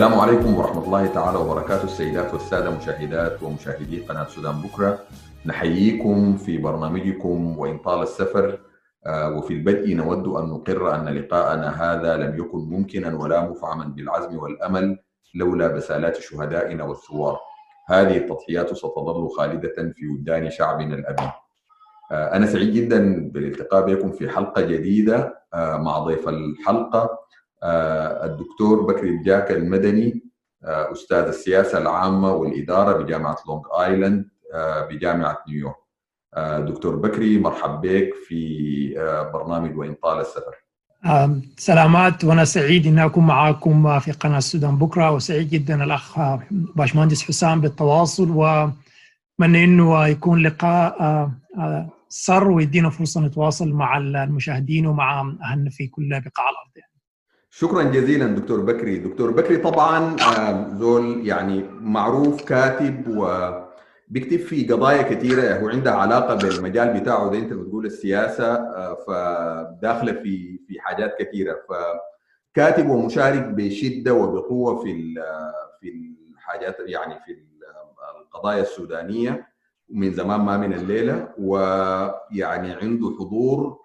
السلام عليكم ورحمة الله تعالى وبركاته. السيدات والسادة مشاهدات ومشاهدي قناة سودان بكرة نحييكم في برنامجكم وإن طال السفر. وفي البدء نود أن نقر أن لقاءنا هذا لم يكن ممكنا ولا مفعما بالعزم والأمل لولا بسالات شهدائنا والثوار. هذه التضحيات ستظل خالدة في وجدان شعبنا الأبي أنا سعيد جدا بالالتقاء بكم في حلقة جديدة مع ضيف الحلقة الدكتور بكري الجاك المدني أستاذ السياسة العامة والإدارة بجامعة لونج آيلاند بجامعة نيويورك دكتور بكري مرحب بك في برنامج وإن طال السفر سلامات وأنا سعيد إن أكون معاكم في قناة السودان بكرة وسعيد جدا الأخ باشمهندس حسام بالتواصل وأتمنى إنه يكون لقاء ثر ويدينا فرصة نتواصل مع المشاهدين ومع أهلنا في كل بقاع الأرض. شكرا جزيلا دكتور بكري. دكتور بكري طبعا زول يعني معروف كاتب و بيكتب في قضايا كثيره هو عنده علاقة بالمجال بتاعه ده أنت بتقول السياسة فداخله في في حاجات كثيره فكاتب ومشارك بشدة وبقوة في في الحاجات يعني في القضايا السودانية من زمان ما من الليلة. ويعني عنده حضور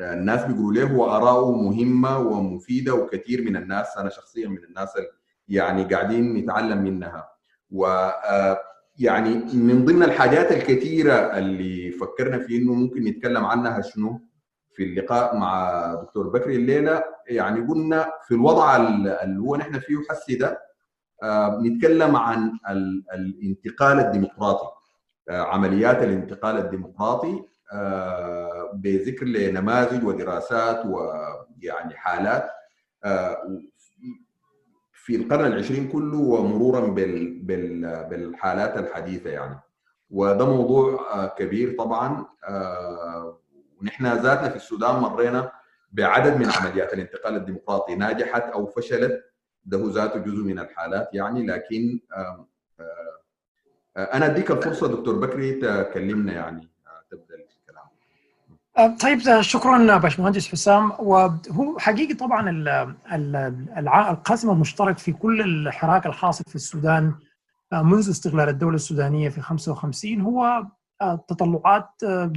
والناس بيقولوا له واراءه مهمة ومفيدة وكثير من الناس. أنا شخصيا من الناس يعني قاعدين نتعلم منها. و يعني من ضمن الحاجات الكثيرة اللي فكرنا في إنه ممكن نتكلم عنها شنو؟ في اللقاء مع دكتور بكري الليلة يعني قلنا في الوضع اللي هو نحن فيه حسي ده نتكلم عن الانتقال الديمقراطي. عمليات الانتقال الديمقراطي بذكر لنماذج ودراسات ويعني حالات في القرن العشرين كله ومرورا بال بال بالحالات الحديثة يعني. وده موضوع كبير طبعا ونحن ذاتنا في السودان مرينا بعدد من عمليات الانتقال الديمقراطي ناجحت أو فشلت ده ذاته جزء من الحالات يعني لكن أنا أديك الفرصة دكتور بكري تكلمنا يعني. طيب شكرا باشمهندس حسام. وهو حقيقي طبعا القاسم المشترك في كل الحراك الحاصل في السودان منذ استقلال الدولة السودانية في 55 هو تطلعات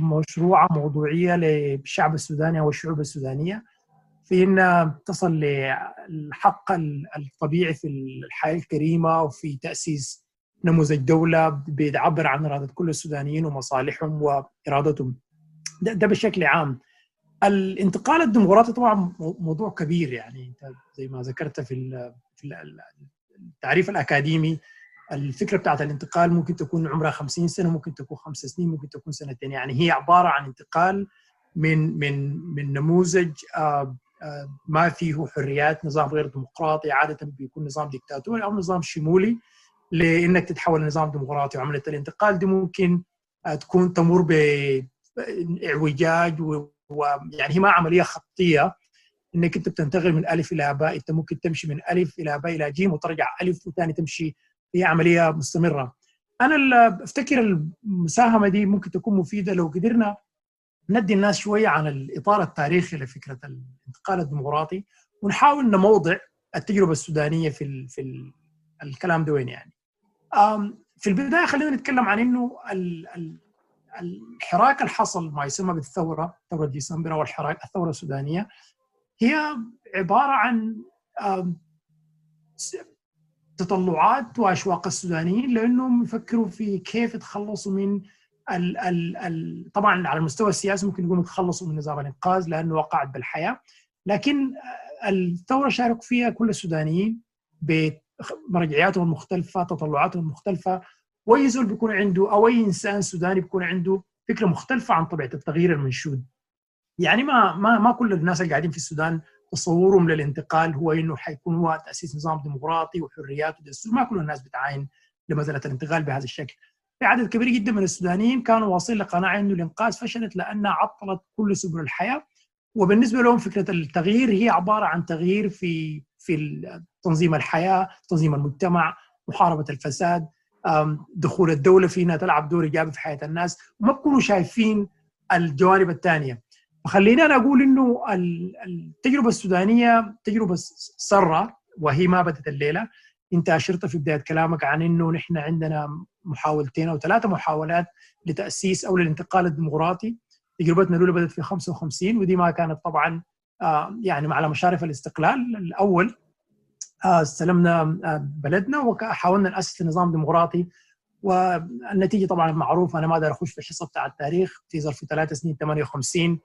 مشروعة موضوعية للشعب السوداني أو الشعوب السودانية في إن تصل للحق الطبيعي في الحياة الكريمة وفي تأسيس نموذج دولة بيعبر عن إرادة كل السودانيين ومصالحهم وإرادتهم. ده, ده بشكل عام. الانتقال الديمقراطي طبعا موضوع كبير يعني. انت زي ما ذكرت في في التعريف الأكاديمي الفكرة بتاعت الانتقال ممكن تكون عمرها 50 سنة ممكن تكون خمس سنين ممكن تكون سنتين. يعني هي عبارة عن انتقال من من من نموذج ما فيه حريات نظام غير ديمقراطي عادة بيكون نظام ديكتاتوري أو نظام شمولي لإنك تتحول لنظام ديمقراطي وعمليه الانتقال. دي ممكن تكون تمر ب اعوجاج ويعني هي ما عملية خطية إنك أنت بتنتقل من ألف إلى باء. أنت ممكن تمشي من ألف إلى باء إلى جيم وترجع ألف وثاني تمشي. هي عملية مستمرة. أنا أفتكر المساهمة دي ممكن تكون مفيدة لو قدرنا ندي الناس شوية عن الإطار التاريخي لفكرة الانتقال الديمقراطي ونحاول نموضع التجربة السودانية في في ال الكلام ده وين يعني. في البداية خلينا نتكلم عن إنه ال ال الحراك اللي حصل ما يسمى بالثورة ثورة ديسمبر أو الحراك الثورة السودانية هي عبارة عن تطلعات وأشواق السودانيين لأنهم يفكروا في كيف يتخلصوا من ال ال ال طبعا على المستوى السياسي ممكن يقولوا يتخلصوا من نظام الإنقاذ لأنه وقعت بالحياة لكن الثورة شارك فيها كل السودانيين بمرجعياتهم المختلفة تطلعاتهم المختلفة واي زول بيكون عنده أو أي إنسان سوداني بيكون عنده فكرة مختلفة عن طبيعة التغيير المنشود. يعني ما ما ما كل الناس اللي قاعدين في السودان تصورهم للانتقال هو إنه حيكون هو تأسيس نظام ديمقراطي وحريات ودستور، ما كل الناس بتعاين لمساله الانتقال بهذا الشكل. في عدد كبير جدا من السودانيين كانوا واصلين لقناعة إنه الإنقاذ فشلت لأنها عطلت كل سبل الحياة وبالنسبة لهم فكرة التغيير هي عبارة عن تغيير في في تنظيم الحياة، تنظيم المجتمع، محاربة الفساد، دخول الدولة في إنها تلعب دور إيجابي في حياة الناس وما بكونوا شايفين الجوانب الثانية. فخلينا أنا أقول إنه التجربة السودانية تجربة سارة وهي ما بدت الليلة. أنت أشرت في بداية كلامك عن إنه نحن عندنا محاولتين أو ثلاثة محاولات لتأسيس أو للانتقال الديمقراطي. تجربتنا الأولى بدأت في 55 ودي ما كانت طبعا يعني على مشارف الاستقلال. الأول استلمنا آه، بلدنا وحاولنا ناسس نظام ديمقراطي. والنتيجة طبعا معروفة أنا ما أقدر أخش في الحصة بتاع التاريخ. في ظرف ثلاث سنين 58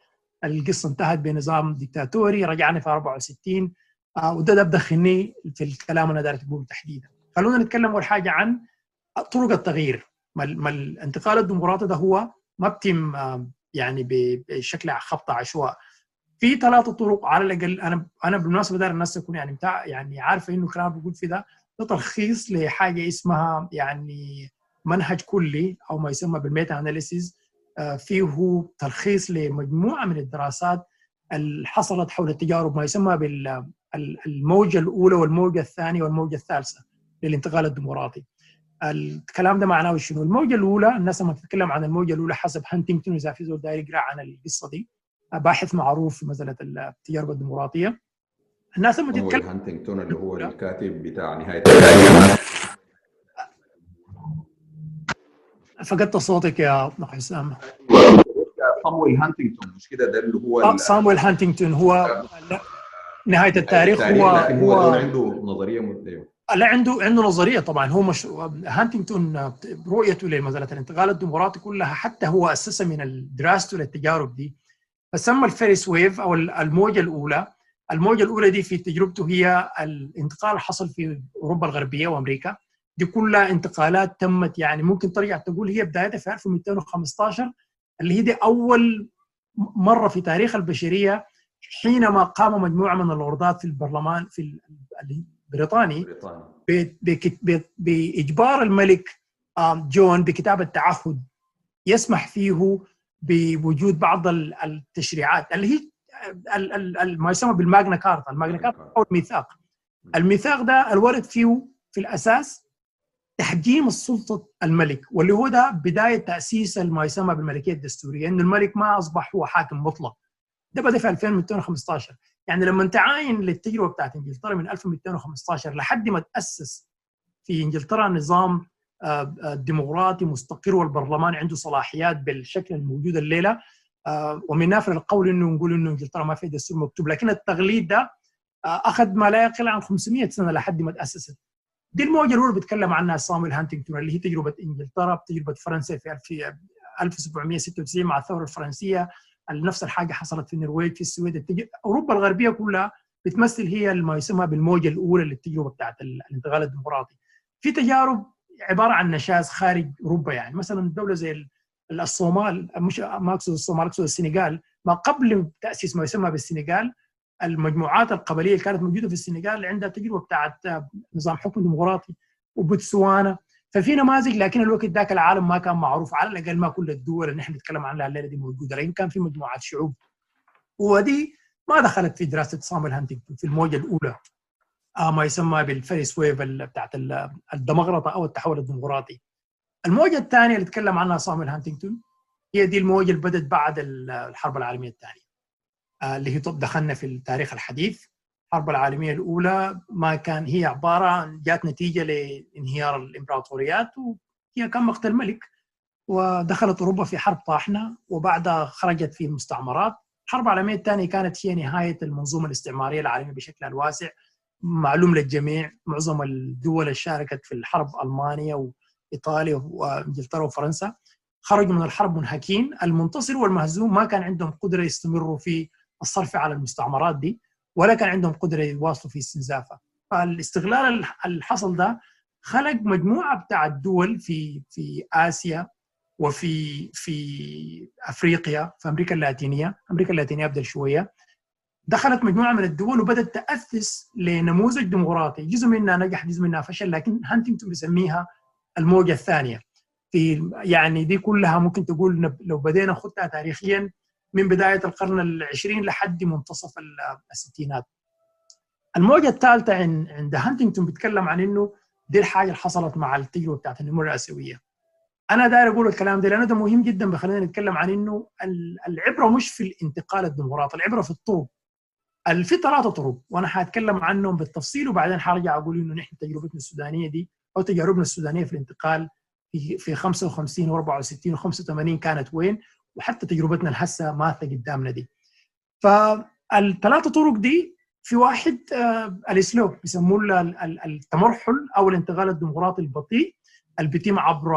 القصة انتهت بنظام ديكتاتوري رجعنا في 64 آه وده ده بدخلني في الكلام اللي أنا داير أقوله تحديدا. خلونا نتكلم أول حاجة عن طرق التغيير. ما الانتقال الديمقراطي ده هو ما بتم آه يعني بشكل خبط عشواء في ثلاث طرق على الأقل أنا أنا بالمناسبة داير الناس تكون يعني بتاع يعني عارفة إنه الكلام بقول في ده ده تلخيص لحاجة اسمها يعني منهج كلي أو ما يسمى بال meta-analysis آه، فيه تلخيص لمجموعة من الدراسات اللي حصلت حول التجارب ما يسمى بالموجه الأولى والموجة الثانية والموجة الثالثة للانتقال الديمقراطي. الكلام ده معناه شنو؟ الموجة الأولى الناس لما تتكلم عن الموجة الأولى حسب هانتنجتون إذا في زول داير يقرأ عن القصة دي باحث معروف في مسألة التجارب الديمقراطية. الناس لما تتكلم هانتنجتون اللي هو الكاتب بتاع نهاية التاريخ. فقدت صوتك يا حسام. صامويل هانتنجتون مش كده؟ ده اللي هو صامويل هانتنجتون هو نهاية التاريخ هو لكن هو, هو عنده نظرية مادية. لا عنده عنده نظرية طبعا. هو مش هانتنجتون رؤيته لمسألة الانتقال الديمقراطي كلها حتى هو أسسها من دراسته للتجارب دي. فسمى ال first wave أو الموجة الأولى الموجة الأولى دي في تجربته هي الانتقال اللي حصل في أوروبا الغربية وأمريكا. دي كلها انتقالات تمت يعني ممكن ترجع تقول هي بدايتها في 1215 اللي هي دي أول مرة في تاريخ البشرية حينما قام مجموعة من اللوردات في البرلمان في البريطاني بإجبار الملك جون بكتابه تعهد يسمح فيه بوجود بعض التشريعات اللي هي ما يسمى بال Magna Carta. ال Magna Carta أو الميثاق. الميثاق ده الورد فيه في الأساس تحجيم السلطة الملك واللي هو ده بداية تأسيس ما يسمى بالملكية الدستورية انه الملك ما أصبح هو حاكم مطلق. ده بدأ في 2215 يعني لما تعاين للتجربة بتاعت إنجلترا من 1215 لحد ما تأسس في إنجلترا نظام ديمقراطي مستقر والبرلمان عنده صلاحيات بالشكل الموجود الليلة. آه، ومن نافر القول إنه نقول إنه إنجلترا ما في دستور مكتوب. لكن التغليد ده أخذ ما لا يقل عن 500 سنة لحد ما تأسست. دي الموجة الأولى بيتكلم عنها صامويل هانتنجتون اللي هي تجربة إنجلترا بتجربة فرنسا في 1796 مع الثورة الفرنسية. نفس الحاجة حصلت في النرويج في السويد. أوروبا الغربية كلها بتمثل هي ما يسمى بالموجة الأولى للتجربة بتاعت الانتقال الديمقراطي. في تجارب عبارة عن نشاز خارج أوروبا يعني. مثلا دولة زي الصومال مش ما أقصد الصومال أقصد السنغال. ما قبل تأسيس ما يسمى بالسنغال المجموعات القبلية اللي كانت موجودة في السنغال عندها تجربة بتاعت نظام حكم ديمقراطي وبوتسوانا. ففي نماذج لكن الوقت ذاك العالم ما كان معروف على الأقل ما كل الدول اللي نحن نتكلم عنها الليلة دي موجودة. لكن كان في مجموعات شعوب. ودي ما دخلت في دراسة صامويل هانتنجتون في الموجة الأولى. آه ما يسمى بال first wave بتاعت الدمقرطة أو التحول الديمقراطي الموجة الثانية اللي تكلم عنها صامويل هانتنجتون هي دي الموجة اللي بدأت بعد الحرب العالمية الثانية آه اللي هي دخلنا في التاريخ الحديث. الحرب العالمية الأولى ما كان هي عبارة جات نتيجة لانهيار الإمبراطوريات وهي كان مقتل ملك ودخلت أوروبا في حرب طاحنة وبعدها خرجت في المستعمرات الحرب العالمية الثانية كانت هي نهاية المنظومة الاستعمارية العالمية بشكل واسع معلوم للجميع. معظم الدول اللي شاركت في الحرب المانيا وإيطاليا وإنجلترا وفرنسا. خرجوا من الحرب منهكين المنتصر والمهزوم ما كان عندهم قدرة يستمروا في الصرف على المستعمرات دي ولا كان عندهم قدرة يواصلوا في استنزافها. فالاستغلال اللي حصل ده خلق مجموعة بتاع الدول في في آسيا وفي في أفريقيا في أمريكا اللاتينية. أمريكا اللاتينية ابدا شوية. دخلت مجموعة من الدول وبدأت تأسس لنموذج ديمقراطي. جزء منها نجح جزء منها فشل لكن هانتنجتون بيسميها الموجة الثانية. في يعني دي كلها ممكن تقول لو بدينا نخطها تاريخيا من بداية القرن العشرين لحد منتصف الستينات. الموجة الثالثة عند هانتنجتون بيتكلم عن إنه دي الحاجة اللي حصلت مع التجربة بتاعت النمو الاسيويه أنا داير أقول الكلام ده لأنه ده مهم جدا بخلينا نتكلم عن إنه العبرة مش في الانتقال الديمقراطي العبرة في الطرق في ثلاثة طرق وأنا حأتكلم عنهم بالتفصيل وبعدين حرجع أقول إنه نحن تجربتنا السودانية دي أو تجاربنا السودانية في الانتقال في في 55 و64 و85 كانت وين وحتى تجربتنا الحسه ماثه قدامنا دي. فالثلاثة طرق دي في واحد آه الإسلوب بيسموه التمرحل أو الانتقال الديمقراطي البطيء اللي بيتم عبر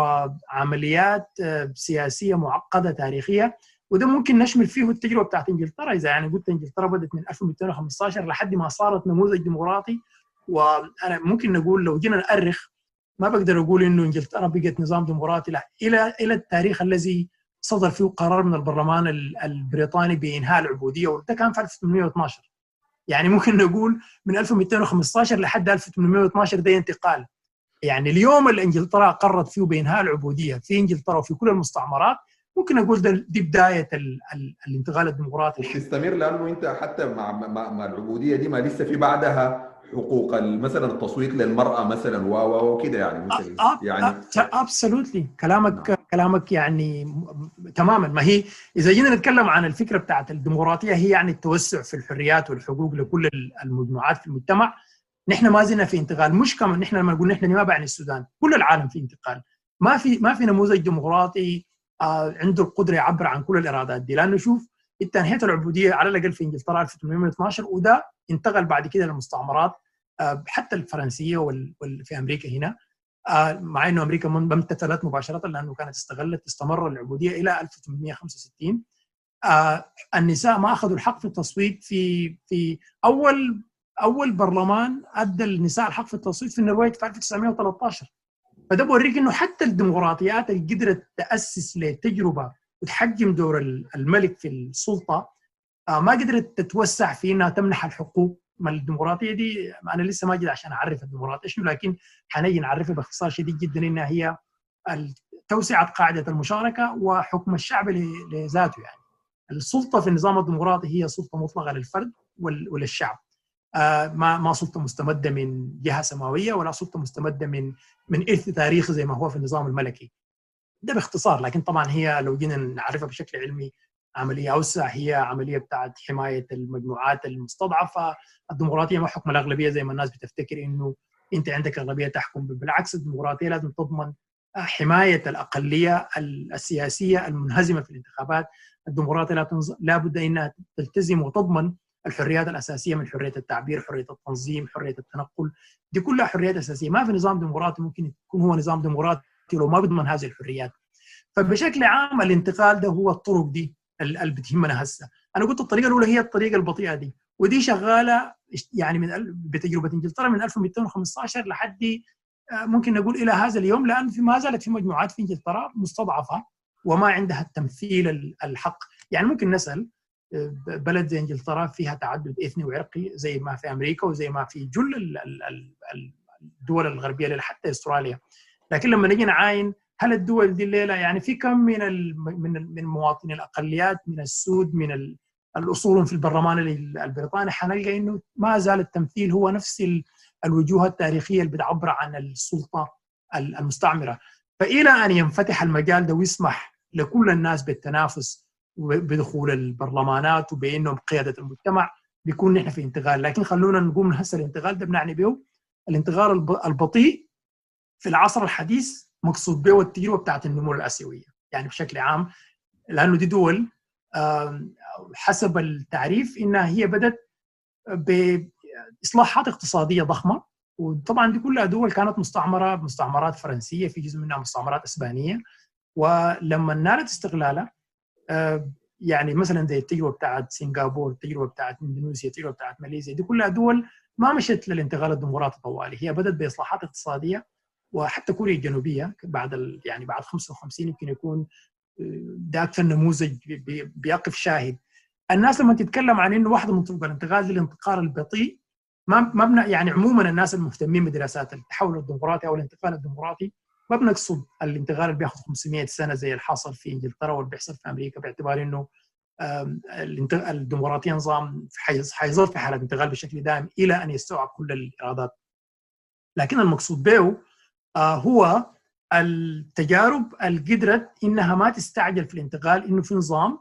عمليات آه سياسية معقدة تاريخية وده ممكن نشمل فيه التجربة بتاعت إنجلترا. إذا يعني قلت إنجلترا بدأت من 1215 لحد ما صارت نموذج ديمقراطي. وأنا ممكن نقول لو جينا نأرخ ما بقدر أقول إنه إنجلترا بقت نظام ديمقراطي. لا إلى إلى التاريخ الذي صدر فيه قرار من البرلمان البريطاني بإنهاء العبودية. وده كان في 1812 يعني ممكن نقول من 1215 لحد 1812 ده انتقال. يعني اليوم اللي إنجلترا قررت فيه بإنهاء العبودية في إنجلترا وفي كل المستعمرات ممكن أقول ده دي بداية ال ال الانتقال الديمقراطي. تستمر لأنه أنت حتى مع مع, مع العبودية دي ما لسه في بعدها حقوق مثلا التصويت للمرأة مثلا و وكده يعني مثل يعني ابسولوتلي كلامك نعم. كلامك يعني تماما. ما هي إذا جينا نتكلم عن الفكرة بتاعت الديمقراطية هي يعني التوسع في الحريات والحقوق لكل المجموعات في المجتمع. نحن ما زلنا في انتقال. مش كمان نحن لما نقول نحن ما بعني السودان كل العالم في انتقال. ما في ما في نموذج ديمقراطي عنده القدرة يعبر عن كل الإرادات دي. لأنه شوف أنت انهيت العبودية على الأقل في إنجلترا 1812 وده انتقل بعد كده للمستعمرات حتى الفرنسية وفي أمريكا هنا. مع إنه أمريكا ما امتثلت مباشرة لأنه كانت استغلت استمر العبودية إلى 1865 النساء ما أخذوا الحق في التصويت في في أول أول برلمان أدى النساء الحق في التصويت في النرويج في 1913 فده بوريك إنه حتى الديمقراطيات اللي قدرت تأسس لتجربة وتحجم دور الملك في السلطة ما قدرت تتوسع في إنها تمنح الحقوق. ما الديمقراطية دي أنا لسه ما جيت عشان أعرف الديمقراطية شنو لكن حنيجي نعرفها باختصار شديد جدا إنها هي توسعة قاعدة المشاركة وحكم الشعب لذاته يعني. السلطة في النظام الديمقراطي هي سلطة مطلقة للفرد وللشعب. ما ما سلطة مستمدة من جهة سماوية ولا سلطة مستمدة من من إرث تاريخي زي ما هو في النظام الملكي ده باختصار لكن طبعا هي لو جينا نعرفها بشكل علمي عملية أوسع هي عملية بتاعت حماية المجموعات المستضعفة الديمقراطية ما حكم الأغلبية زي ما الناس بتفتكر إنه أنت عندك أغلبية تحكم بالعكس الديمقراطية لازم تضمن حماية الأقلية السياسية المنهزمة في الانتخابات الديمقراطية. لابد إنها تلتزم وتضمن الحريات الأساسية من حرية التعبير، حرية التنظيم، حرية التنقل، دي كلها حريات أساسية، ما في نظام ديمقراطي ممكن يكون هو نظام ديمقراطي لو ما بيضمن هذه الحريات. فبشكل عام الانتقال ده هو الطرق دي اللي بتهمنا هسه، أنا قلت الطريقة الأولى هي الطريقة البطيئة دي، ودي شغالة يعني من بتجربة إنجلترا من 1215 لحد ممكن نقول إلى هذا اليوم لأن في ما زالت في مجموعات في إنجلترا مستضعفة وما عندها التمثيل الحق، يعني ممكن نسأل بلد زي إنجلترا فيها تعدد إثني وعرقي زي ما في أمريكا وزي ما في جل الدول الغربية حتى أستراليا. لكن لما نجي نعاين هل الدول دي الليلة يعني في كم من من من مواطني الأقليات من السود من الأصول في البرلمان البريطاني؟ حنلقى إنه ما زال التمثيل هو نفس الوجوه التاريخية اللي بتعبر عن السلطة المستعمرة. فإلى أن ينفتح المجال ده ويسمح لكل الناس بالتنافس بدخول البرلمانات وبأنهم قيادة المجتمع بيكون نحن في انتقال. لكن خلونا نقوم هسه الانتقال ده بنعني به الانتقال البطيء في العصر الحديث مقصود به التجربة بتاعت النمو الآسيوية. يعني بشكل عام لأنه دي دول حسب التعريف إنها هي بدأت باصلاحات اقتصادية ضخمة. وطبعا دي كلها دول كانت مستعمرة مستعمرات فرنسية في جزء منها مستعمرات إسبانية. ولما نالت استقلالها يعني مثلا زي التجربة بتاعت سنغافور، التجربة بتاعت إندونيسيا، التجربة بتاعت ماليزيا دي كلها دول ما مشت للانتقال الديمقراطي طوالي، هي بدأت بإصلاحات اقتصادية وحتى كوريا الجنوبية بعد يعني بعد 55 يمكن يكون ده أكثر نموذج بيقف شاهد. الناس لما تتكلم عن إنه واحدة من طرق الانتقال الانتقال البطيء ما ما يعني عموما الناس المهتمين بدراسات التحول الديمقراطي أو الانتقال الديمقراطي ما بنقصد الانتقال اللي بياخذ 500 سنة زي اللي حصل في إنجلترا واللي بيحصل في أمريكا باعتبار إنه الديمقراطية نظام حيظل في حالة انتقال بشكل دائم إلى أن يستوعب كل الإيرادات. لكن المقصود به هو التجارب اللي قدرت إنها ما تستعجل في الانتقال إنه في نظام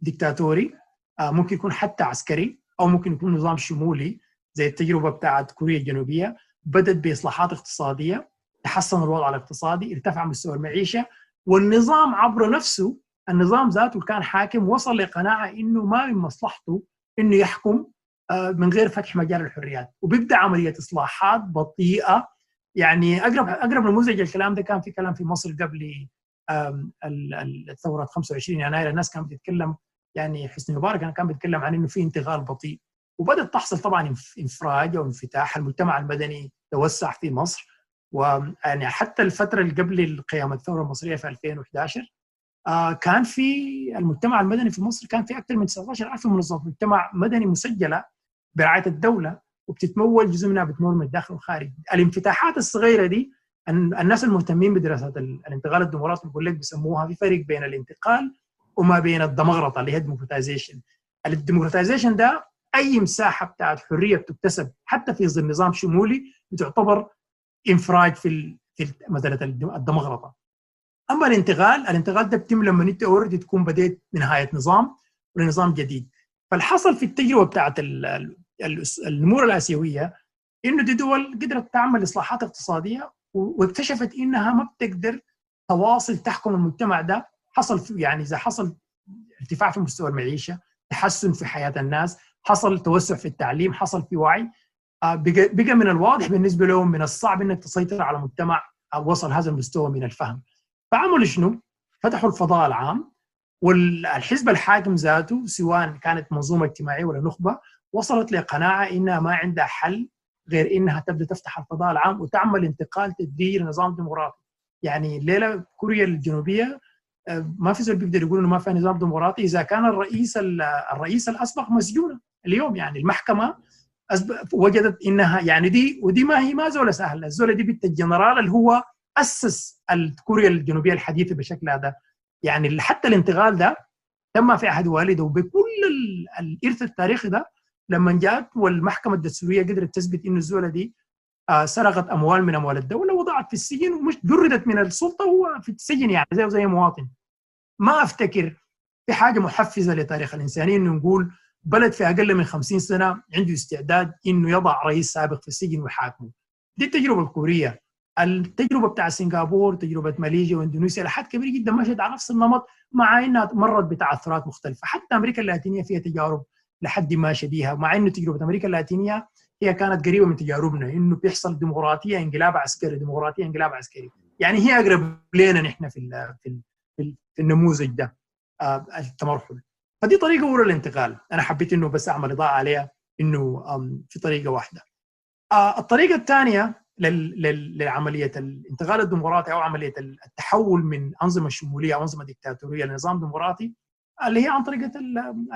ديكتاتوري ممكن يكون حتى عسكري أو ممكن يكون نظام شمولي زي التجربة بتاعت كوريا الجنوبية بدأت بإصلاحات اقتصادية تحسن الوضع الاقتصادي ارتفع مستوى المعيشة والنظام عبر نفسه النظام ذاته كان حاكم وصل لقناعة إنه ما من مصلحته إنه يحكم من غير فتح مجال الحريات. وبيبدأ عملية إصلاحات بطيئة. يعني أقرب أقرب نموذج الكلام ده كان في كلام في مصر قبل الثورة 25 يناير. الناس كانت بتتكلم يعني حسني مبارك كان بيتكلم عن إنه في انتقال بطيء. وبدأت تحصل طبعا انفراج أو انفتاح. المجتمع المدني توسع في مصر. ويعني حتى الفترة اللي قبل قيام الثورة المصرية في 2011 آه كان في المجتمع المدني في مصر كان في أكثر من 19000 منظمة مجتمع مدني مسجلة برعاية الدولة وبتتمول جزء منها بتمول من الداخل والخارج. الانفتاحات الصغيرة دي الناس المهتمين بدراسات الانتقال الديمقراطي بقول لك بيسموها في فرق بين الانتقال وما بين الدمقرطة اللي هي ال democratization ال democratization ده أي مساحة بتاعت حرية بتكتسب حتى في ظل نظام شمولي بتعتبر انفراج في مساله الدمغرطه أما الانتقال الانتقال ده بتم لما انت اوريدي تكون بديت نهاية نظام ولنظام جديد. فالحصل في التجربة بتاعت النمور الآسيوية إنه دي دول قدرت تعمل إصلاحات اقتصادية واكتشفت إنها ما بتقدر تواصل تحكم المجتمع ده. حصل يعني إذا حصل ارتفاع في مستوى المعيشة تحسن في حياة الناس حصل توسع في التعليم حصل في وعي. بقى من الواضح بالنسبة لهم من الصعب إنك تسيطر على مجتمع وصل هذا المستوى من الفهم. فعملوا شنو؟ فتحوا الفضاء العام والحزب الحاكم ذاته سواء كانت منظومة اجتماعية ولا نخبة وصلت لقناعة إنها ما عندها حل غير إنها تبدأ تفتح الفضاء العام وتعمل انتقال تدريجي لنظام ديمقراطي. يعني الليلة كوريا الجنوبية ما في زول بيقدر يقول إنه ما في نظام ديمقراطي. إذا كان الرئيس الرئيس الأسبق مسجون اليوم يعني المحكمة وجدت إنها يعني دي ودي ما هي ما زولة سهلة. الزولة دي بنت الجنرال اللي هو أسس كوريا الجنوبية الحديثة بالشكل هذا. يعني حتى الانتقال ده تم في عهد والده. وبكل الإرث التاريخي ده لما جاءت والمحكمة الدستورية قدرت تثبت إنه الزولة دي سرقت أموال من أموال الدولة وضعت في السجن ومش جردت من السلطة وهو في السجن يعني زي زي مواطن. ما أفتكر في حاجة محفزة لتاريخ الإنسانية إنه نقول بلد في أقل من 50 سنة عنده استعداد إنه يضع رئيس سابق في السجن ويحاكمه. دي التجربة الكورية. التجربة بتاع سنغافور تجربة ماليزيا واندونيسيا لحد كبير جدا مشت على نفس النمط مع إنها مرت بتعثرات مختلفة. حتى أمريكا اللاتينية فيها تجارب لحد ما شبيهة مع إنه تجربة أمريكا اللاتينية هي كانت قريبة من تجاربنا إنه بيحصل ديمقراطية انقلاب عسكري ديمقراطية انقلاب عسكري. يعني هي أقرب لنا نحن في في النموذج ده آه التمرحل. فدي طريقة اولى للانتقال أنا حبيت إنه بس أعمل إضاءة عليها إنه في طريقة واحدة. آه الطريقة الثانية لعملية الانتقال الديمقراطي أو عملية التحول من أنظمة شمولية أو أنظمة ديكتاتورية لنظام ديمقراطي اللي هي عن طريقه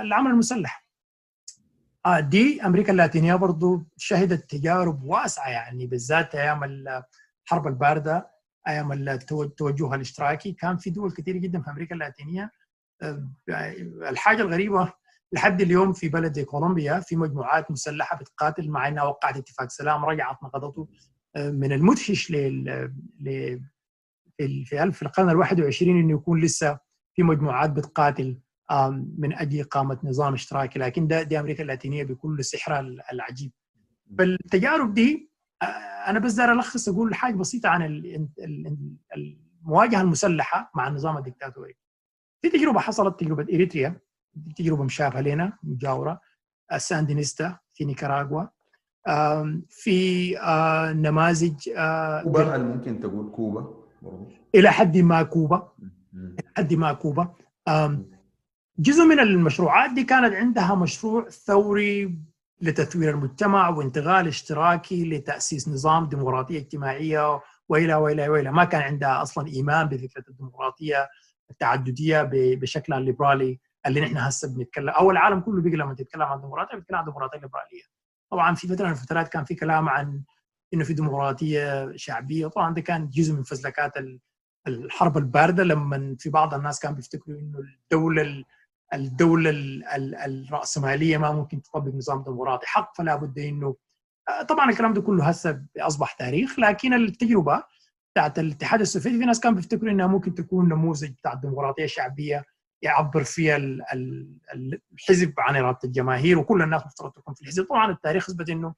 العمل المسلح. آه دي أمريكا اللاتينية برضو شهدت تجارب واسعة يعني بالذات أيام الحرب الباردة أيام التوجه الاشتراكي. كان في دول كثيرة جدا في أمريكا اللاتينية الحاجة الغريبة لحد اليوم في بلد كولومبيا في مجموعات مسلحة بتقاتل مع إنها وقعت اتفاق سلام رجعت نقضته من المدهش ل في في القرن ال 21 إنه يكون لسه في مجموعات بتقاتل من أجل إقامة نظام اشتراكي. لكن ده دي أمريكا اللاتينية بكل سحرها العجيب. فالتجارب دي أنا بس داير ألخص أقول حاجة بسيطة عن المواجهة المسلحة مع النظام الدكتاتوري في تجربة حصلت تجربة إريتريا تجربة مشابهة لنا مجاورة الساندينيستا في نيكاراغوا في نماذج كوبا هل ممكن تقول كوبا برضو؟ إلى حد ما كوبا. إلى حد ما كوبا. جزء من المشروعات دي كانت عندها مشروع ثوري لتثوير المجتمع وانتقال اشتراكي لتأسيس نظام ديمقراطية اجتماعية وإلى وإلى وإلى. ما كان عندها أصلا إيمان بفكرة الديمقراطية. التعددية بشكلها الليبرالي اللي نحن هسه بنتكلم. أو العالم كله بيجي لما تتكلم عن ديمقراطية بيتكلم عن ديمقراطية ليبرالية. طبعا في فترة من الفترات كان في كلام عن إنه في ديمقراطية شعبية. طبعا ده كان جزء من فزلكات الحرب الباردة لما في بعض الناس كانوا بيفتكروا إنه الدولة الدولة الرأسمالية ما ممكن تطبق نظام ديمقراطي. حق فلا بد إنه طبعا الكلام ده كله هسه أصبح تاريخ لكن التجربة بتاعت الاتحاد السوفيتي في ناس كانوا بيفتكروا إنها ممكن تكون نموذج بتاع الديمقراطية الشعبيه يعبر فيها الحزب عن إرادة الجماهير وكل الناس مفترض تكون في الحزب. طبعا التاريخ إثبت إنه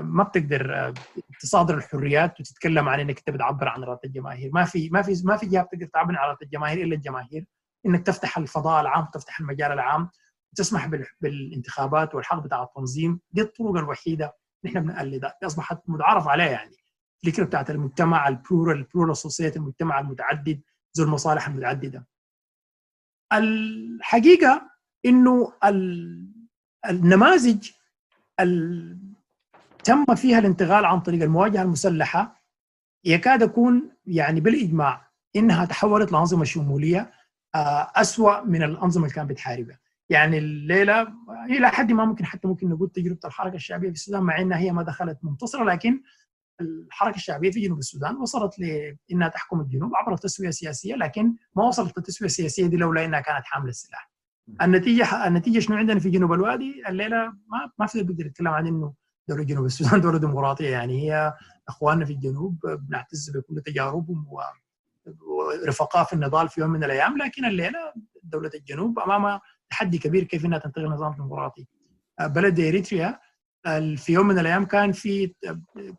ما بتقدر تصادر الحريات وتتكلم عن إنك أنت بتعبر عن إرادة الجماهير. ما في ما في ما في جهة بتقدر تعبر عن إرادة الجماهير إلا الجماهير. إنك تفتح الفضاء العام وتفتح المجال العام وتسمح بالانتخابات والحق بتاع التنظيم. دي الطرق الوحيدة نحن بنقلدها. أصبحت متعارف عليها يعني. الفكرة بتاعت المجتمع ال plural ال plural society المجتمع المتعدد ذو المصالح المتعددة. الحقيقة إنه النماذج تم فيها الانتقال عن طريق المواجهة المسلحة يكاد يكون يعني بالإجماع إنها تحولت لأنظمة شمولية أسوأ من الأنظمة اللي كانت بتحاربها. يعني الليلة إلى حد ما ممكن حتى ممكن نقول تجربة الحركة الشعبية في السودان مع إنها هي ما دخلت منتصرة لكن الحركة الشعبية في جنوب السودان وصلت لانها تحكم الجنوب عبر تسويه سياسيه لكن ما وصلت للتسوية السياسية دي لولا إنها كانت حاملة السلاح. النتيجة النتيجة شنو عندنا في جنوب الوادي الليلة ما ما في بيقدر يتكلم عن إنه دولة جنوب السودان دولة ديمقراطية يعني هي إخواننا في الجنوب بنعتز بكل تجاربهم ورفقاء في النضال في يوم من الأيام لكن الليلة دولة الجنوب أمام تحدي كبير كيف إنها تنتقل نظام ديمقراطي. بلد إريتريا في يوم من الأيام كان في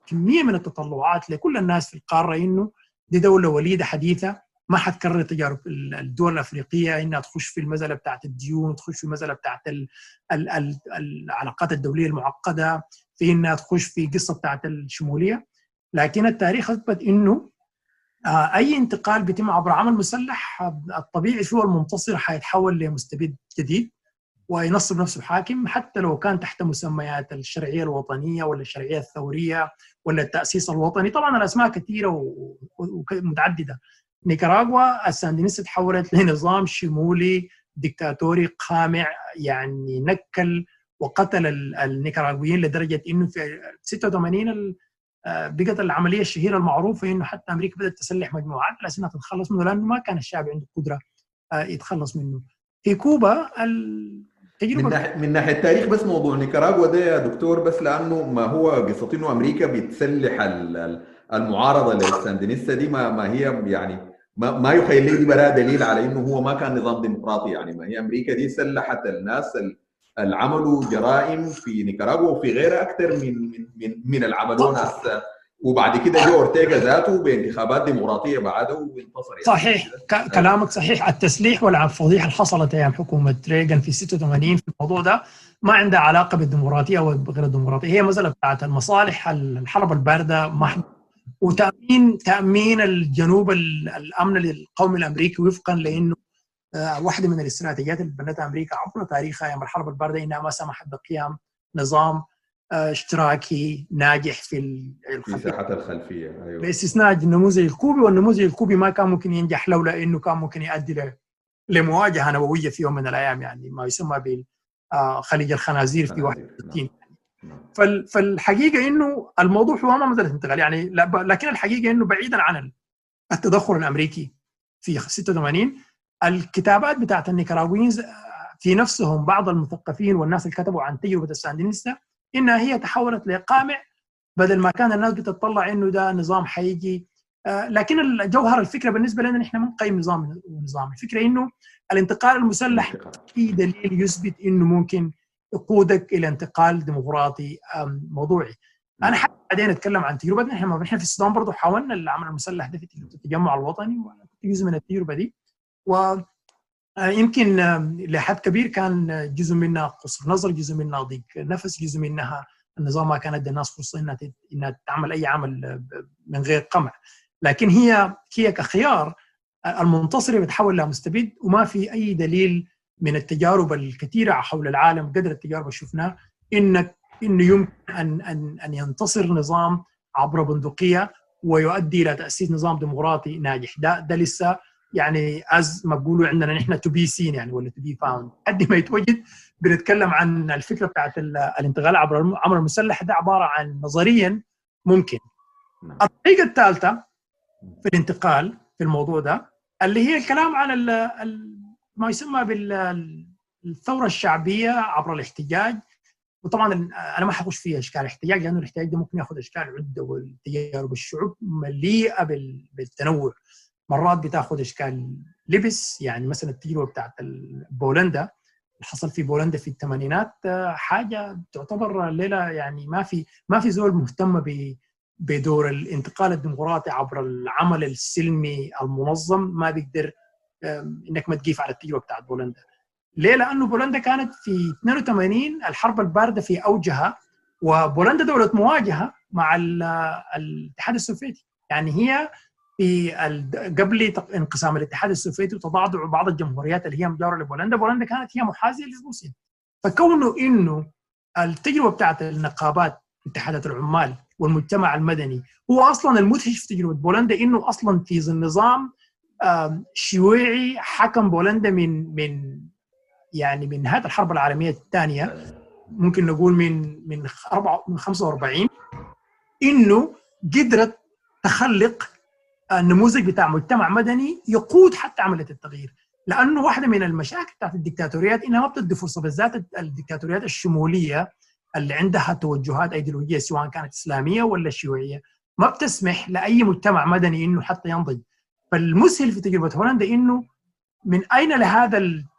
كمية من التطلعات لكل الناس في القارة إنه دي دولة وليدة حديثة ما حتكرر تجارب الدول الأفريقية إنها تخش في المساله بتاعت الديون تخش في المساله بتاعت ال ال ال العلاقات الدولية المعقدة في إنها تخش في قصة بتاعت الشمولية. لكن التاريخ أثبت إنه أي انتقال بيتم عبر عمل مسلح الطبيعي فيه المنتصر حيتحول لمستبد جديد. وينصب نفسه حاكم حتى لو كان تحت مسميات الشرعية الوطنية ولا الشرعية الثورية ولا التأسيس الوطني. طبعا الأسماء كثيرة ومتعددة. نيكاراغوا الساندينيستا تحولت لنظام شمولي ديكتاتوري قامع يعني نكل وقتل النيكاراغويين لدرجة إنه في 86 بقت العملية الشهيرة المعروفة إنه حتى أمريكا بدأت تسلح مجموعات على انها تتخلص منه لأنه ما كان الشعب عنده قدرة يتخلص منه. في كوبا من ناحيه من ناحية التاريخ بس موضوع نيكاراغوا ده يا دكتور بس لأنه ما هو قصه انه أمريكا بتسلح المعارضة للساندينيستا دي ما, ما هي يعني ما, ما يخيل لي دي دليل على إنه هو ما كان نظام ديمقراطي. يعني ما هي أمريكا دي سلحت الناس اللي عملوا جرائم في نيكاراغوا وفي غيرها أكثر من من من, من اللي عملوه ناس وبعد كده جو اورتيغا ذاته بانتخابات ديمقراطية بعده وانتصر يعني. صحيح. كلامك صحيح. التسليح والفضيحة اللي حصلت أيام حكومة ريغان في 86 في الموضوع ده ما عندها علاقة بالديمقراطية أو غير الديمقراطية. هي مساله بتاعت المصالح الحرب الباردة محض. وتامين تأمين الجنوب الأمن للقوم الأمريكي وفقا لأنه واحدة من الاستراتيجيات اللي بنتها أمريكا عبر تاريخها أيام الحرب الباردة إنها ما سمحت بقيام نظام اشتراكي ناجح في الساحات الخلفية أيوه. باستثناء النموذج الكوبي والنموذج الكوبي ما كان ممكن ينجح لولا إنه كان ممكن يؤدي لمواجهة نووية في يوم من الأيام يعني ما يسمى بخليج الخنازير في 61 فالحقيقة إنه الموضوع هو ما مساله انتقال يعني لكن الحقيقة إنه بعيدا عن التدخل الأمريكي في 86 الكتابات بتاعت النيكاراغويين في نفسهم بعض المثقفين والناس اللي كتبوا عن تجربة الساندينيستا إنها هي تحولت لقامع بدل ما كان الناس بتطلع إنه ده نظام حيجي لكن الجوهر الفكرة بالنسبة لنا نحن ما نقيم نظام. ونظام الفكرة إنه الانتقال المسلح في دليل يثبت إنه ممكن يقودك إلى انتقال ديمقراطي موضوعي. أنا حابب بعدين أتكلم عن تجربتنا إحنا إحنا في السودان برضه حاولنا العمل المسلح ده في التجمع الوطني كنت جزء من التجربة دي. و يمكن لحد كبير كان جزء منها قصر نظر جزء منها ضيق نفس جزء منها النظام ما كان ادى الناس فرصة إنها إنها تعمل أي عمل من غير قمع. لكن هي هي كخيار المنتصرة بتحول لها مستبد وما في أي دليل من التجارب الكثيرة حول العالم قدر التجارب اللي شفناها انك انه يمكن أن أن أن ينتصر نظام عبر بندقية ويؤدي إلى تأسيس نظام ديمقراطي ناجح. ده ده لسه يعني as ما بقولوا عندنا نحن to be seen يعني ولا to be found قد ما يتوجد بنتكلم عن الفكرة بتاعت الانتقال عبر العمل المسلح. ده عبارة عن نظريا ممكن. الطريقة الثالثة في الانتقال في الموضوع ده اللي هي الكلام عن ال ال ما يسمى بالثوره الشعبية عبر الاحتجاج. وطبعا أنا ما حخش في أشكال الاحتجاج لأنه الاحتجاج ده ممكن ياخذ أشكال عدة والتجارب الشعوب مليئة بالتنوع. مرات بتاخذ إشكال لبس يعني مثلا التجربة بتاعت بولندا حصل في بولندا في الثمانينات حاجة تعتبر الليلة يعني ما في ما في زول مهتم بدور الانتقال الديمقراطي عبر العمل السلمي المنظم ما بيقدر إنك ما تقيف على التجربة بتاعت بولندا ليه؟ لأنه بولندا كانت في 82 الحرب الباردة في أوجها وبولندا دولة مواجهة مع الاتحاد السوفيتي يعني هي في قبل انقسام الاتحاد السوفيتي وتضاعف بعض الجمهوريات اللي هي مجاوره لبولندا بولندا كانت هي محاذية لروسيا فكونه إنه التجربة بتاعت النقابات اتحادات العمال والمجتمع المدني هو أصلا المدهش في تجربة بولندا إنه أصلا في النظام شيوعي حكم بولندا من من يعني من نهايه الحرب العالمية الثانية ممكن نقول من من من 45 إنه قدرت تخلق النموذج بتاع مجتمع مدني يقود حتى عملية التغيير. لأنه واحدة من المشاكل بتاعت الدكتاتوريات إنها ما بتدي فرصة بالذات الدكتاتوريات الشمولية اللي عندها توجهات أيديولوجية سواء كانت إسلامية ولا شيوعية ما بتسمح لأي مجتمع مدني إنه حتى ينضج. فالمسهل في تجربة هولندا إنه من أين لهذا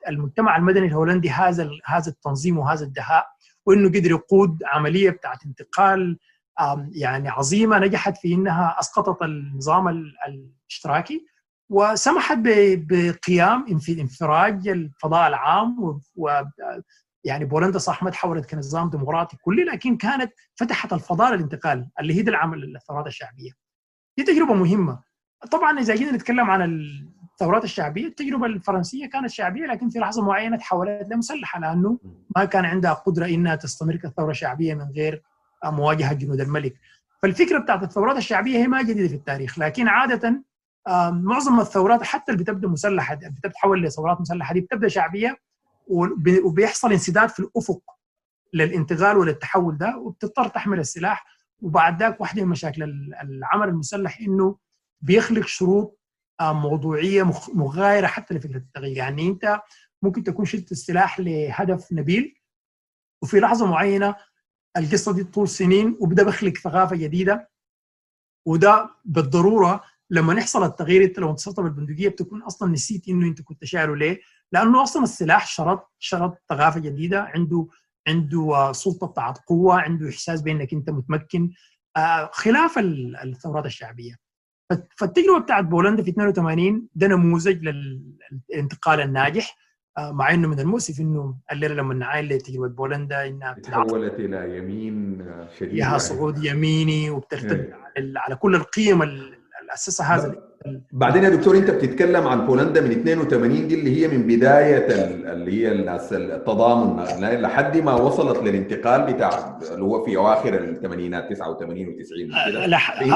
المجتمع المدني الهولندي هذا هذا التنظيم وهذا الدهاء وإنه قدر يقود عملية بتاعت انتقال يعني عظيمة نجحت في إنها أسقطت النظام الاشتراكي وسمحت بقيام انفراج الفضاء العام و يعني بولندا صح ما تحولت كنظام ديمقراطي كلي لكن كانت فتحت الفضاء للانتقال اللي هي العمل الثورات الشعبية. دي تجربة مهمة. طبعا إذا جينا نتكلم عن الثورات الشعبية التجربة الفرنسية كانت شعبية لكن في لحظة معينة تحولت لمسلحة لأنه ما كان عندها قدرة إنها تستمر كثورة شعبية من غير مواجهة جنود الملك. فالفكرة بتاعت الثورات الشعبية هي ما جديدة في التاريخ لكن عادة معظم الثورات حتى اللي بتبدأ مسلحة بتتحول لثورات مسلحة دي بتبدأ شعبية وبيحصل انسداد في الأفق للانتقال وللتحول ده وبتضطر تحمل السلاح. وبعد ذاك واحدة من مشاكل العمل المسلح إنه بيخلق شروط موضوعية مغايرة حتى لفكرة التغيير. يعني أنت ممكن تكون شلت السلاح لهدف نبيل وفي لحظة معينة القصة دي طول سنين وبدأ بخلق ثقافة جديدة وده بالضرورة لما يحصل التغيير انت لو انتصرت بالبندقية بتكون أصلا نسيت إنه أنت كنت شايله ليه؟ لأنه أصلا السلاح شرط شرط ثقافة جديدة عنده عنده سلطة بتاعت قوة عنده إحساس بإنك أنت متمكن خلاف الثورات الشعبية فالتجربة بتاعت بولندا في 82 ده نموذج للانتقال الناجح مع إنه من المؤسف إنه الليلة لما نعاين لتجربه بولندا إنها تحولت إلى يمين شديد فيها صعود يميني وبترتد على كل القيم اللي اسسها هذا بعدين يا دكتور انت بتتكلم عن بولندا من 82 دي اللي هي من بداية اللي هي التضامن. لحد ما وصلت للانتقال بتاع اللي هو في أواخر الثمانينات 89 و90 كده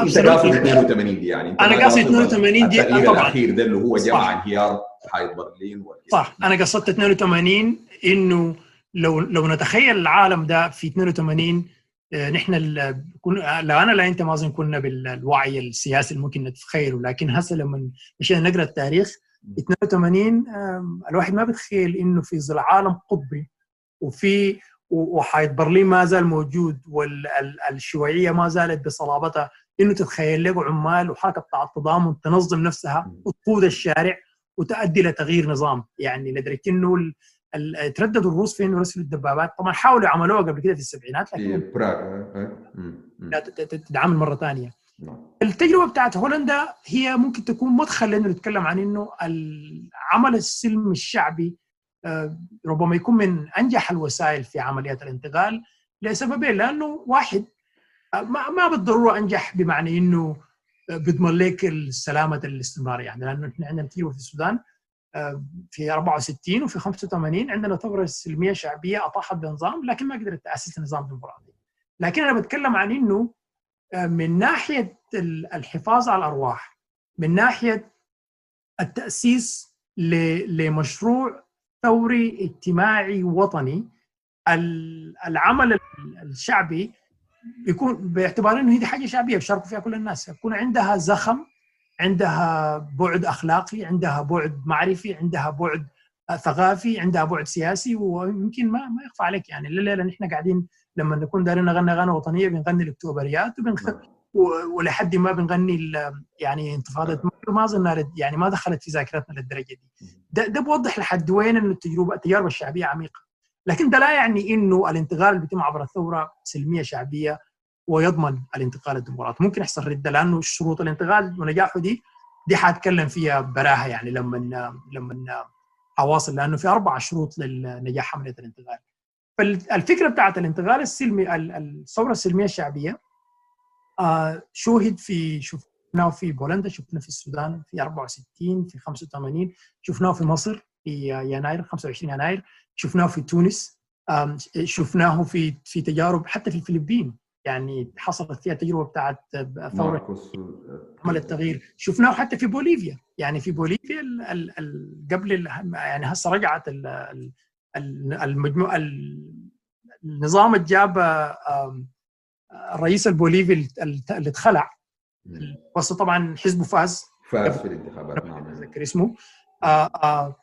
أنت قاصد 82 دي يعني أنا قاصد 82 دي طبعا. الأخير ده اللي هو جمع انهيار حائط برلين صح. أنا قصدت 82 إنه لو لو نتخيل العالم ده في 82 نحن لو أنا لا أنت ما أظن كنا بالوعي السياسي اللي ممكن نتخيله لكن هسه لما مشينا نقرأ التاريخ 82 الواحد ما بيتخيل إنه في ظل عالم قطبي وفي وحائط برلين ما زال موجود والشيوعيه ما زالت بصلابتها إنه تتخيل له عمال وحركة بتاع التضامن تنظم نفسها وتقود الشارع وتؤدي لتغيير نظام. يعني لدرجه انه ترددوا الروس في انه يرسلوا الدبابات. طبعا حاولوا عملوها قبل كده في السبعينات لكن في براغ تتعامل مرة ثانية. التجربة بتاعت هولندا هي ممكن تكون مدخل لأنه نتكلم عن إنه العمل السلمي الشعبي ربما يكون من أنجح الوسائل في عمليات الانتقال لسببين. لأنه واحد ما ما بالضرورة أنجح بمعنى إنه بيضمن لك السلامة الاستمرار يعني لأنه إحنا عندنا تجربه في السودان في 64 وفي 85 عندنا ثوره سلمية شعبية أطاحت بنظام لكن ما قدرت تأسس نظام ديمقراطي. لكن أنا بتكلم عن إنه من ناحية الحفاظ على الأرواح من ناحية التأسيس لمشروع ثوري اجتماعي وطني العمل الشعبي يكون باعتبار إنه هي حاجة شعبية بيشاركوا فيها كل الناس يكون عندها زخم عندها بعد أخلاقي عندها بعد معرفي عندها بعد ثقافي عندها بعد سياسي ويمكن ما ما يخفى عليك يعني. الليلة نحن قاعدين لما نكون دارين نغني اغاني وطنية بنغني الاكتوبريات ولحد ما بنغني يعني انتفاضة ما اظن يعني ما دخلت في ذاكرتنا للدرجة دي. ده, ده بوضح لحد وين إنه التجربه التجارب الشعبية عميقة. لكن ده لا يعني إنه الانتقال اللي بيتم عبر الثورة سلمية شعبية ويضمن الانتقال الديمقراطي ممكن يحصل ردة لأنه شروط الانتقال ونجاحه دي دي حاتكلم فيها براها يعني لما لما أواصل لأنه في أربع شروط للنجاح عملية الانتقال. فالفكرة بتاعت الانتقال السلمي الثورة السلمية الشعبية آه شوهد في شفناه في بولندا شفناه في السودان في 64 في 85 شفناه في مصر في يناير 25 يناير شفناه في تونس شفناه في في تجارب حتى في الفلبين. يعني حصلت فيها تجربة بتاعت ثورة عمل التغيير. شفناه حتى في بوليفيا. يعني في بوليفيا ال ال ال قبل يعني هسه رجعت المجموع النظام اللي جاب الرئيس البوليفي اللي اتخلع. بس طبعا حزبه فاز. فاز في الانتخابات نعم. اتذكر اسمه. آآ آآ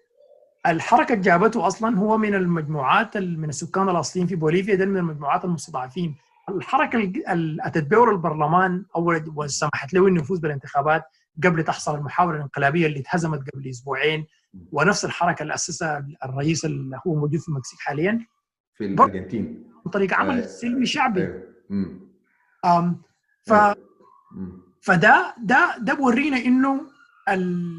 الحركة اللي جابته أصلا هو من المجموعات من السكان الأصليين في بوليفيا ده من المجموعات المستضعفين. الحركة اللي اتت البرلمان أول وسمحت له إنه يفوز بالانتخابات قبل تحصل المحاولة الانقلابية اللي اتهزمت قبل أسبوعين. ونفس الحركة اللي أسسها الرئيس اللي هو موجود في المكسيك حاليا. في الأرجنتين. عن طريق عمل آه سلمي شعبي. آه ف فده ده ده بورينا إنه ال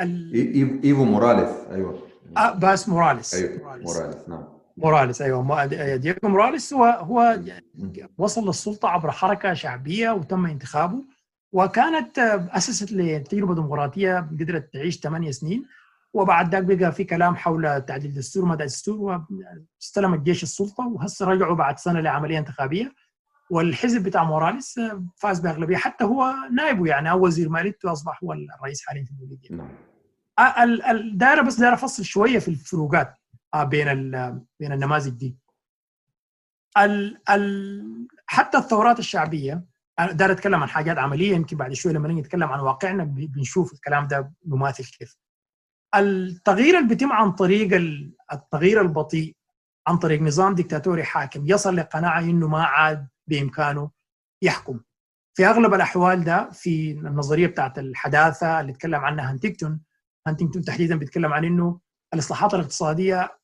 ال إيفو موراليس أيوه. آه بس موراليس. أيوه موراليس نعم. موراليس أيوه دييغو موراليس هو هو وصل للسلطة عبر حركة شعبية وتم انتخابه وكانت أسست لتجربة ديمقراطية قدرت تعيش ثمانية سنين وبعد ذلك بقى في كلام حول تعديل الدستور ما الدستور واستلم الجيش السلطة وهسه رجعوا بعد سنة لعملية انتخابية والحزب بتاع موراليس فاز بأغلبية حتى هو نائبه يعني أو وزير ماليته اصبح هو الرئيس حاليا في بوليفيا. نعم. الدائره بس داير افصل شوية في الفروقات بين بين النماذج دي. ال ال حتى الثورات الشعبية أنا داير أتكلم عن حاجات عملية يمكن بعد شوية لما نتكلم عن واقعنا بنشوف الكلام ده مماثل كيف. التغيير اللي بيتم عن طريق التغيير البطيء عن طريق نظام ديكتاتوري حاكم يصل لقناعة إنه ما عاد بإمكانه يحكم. في أغلب الأحوال ده في النظرية بتاعت الحداثة اللي اتكلم عنها هانتينغتون هانتينغتون تحديدا بيتكلم عن إنه الاصلاحات الاقتصادية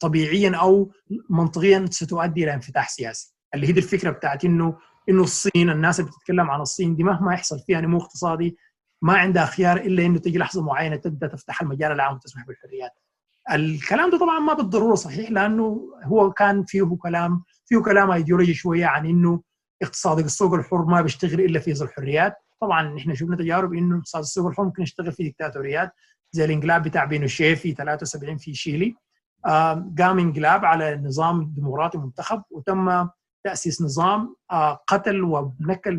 طبيعيا أو منطقيا ستؤدي إلى انفتاح سياسي. اللي هي الفكرة بتاعت إنه إنه الصين الناس اللي بتتكلم عن الصين دي مهما يحصل فيها نمو اقتصادي ما عندها خيار إلا إنه تجي لحظة معينة تبدأ تفتح المجال العام وتسمح بالحريات. الكلام ده طبعا ما بالضرورة صحيح لأنه هو كان فيه كلام فيه كلام ايديولوجي شوية عن إنه اقتصاد السوق الحر ما بيشتغل إلا في ظل الحريات، طبعا إحنا شفنا تجارب إنه اقتصاد السوق الحر ممكن يشتغل في ديكتاتوريات. زي الانقلاب بتاع بينوشيه في 73 في شيلي. قام انقلاب على نظام ديمقراطي منتخب وتم تأسيس نظام قتل ونكل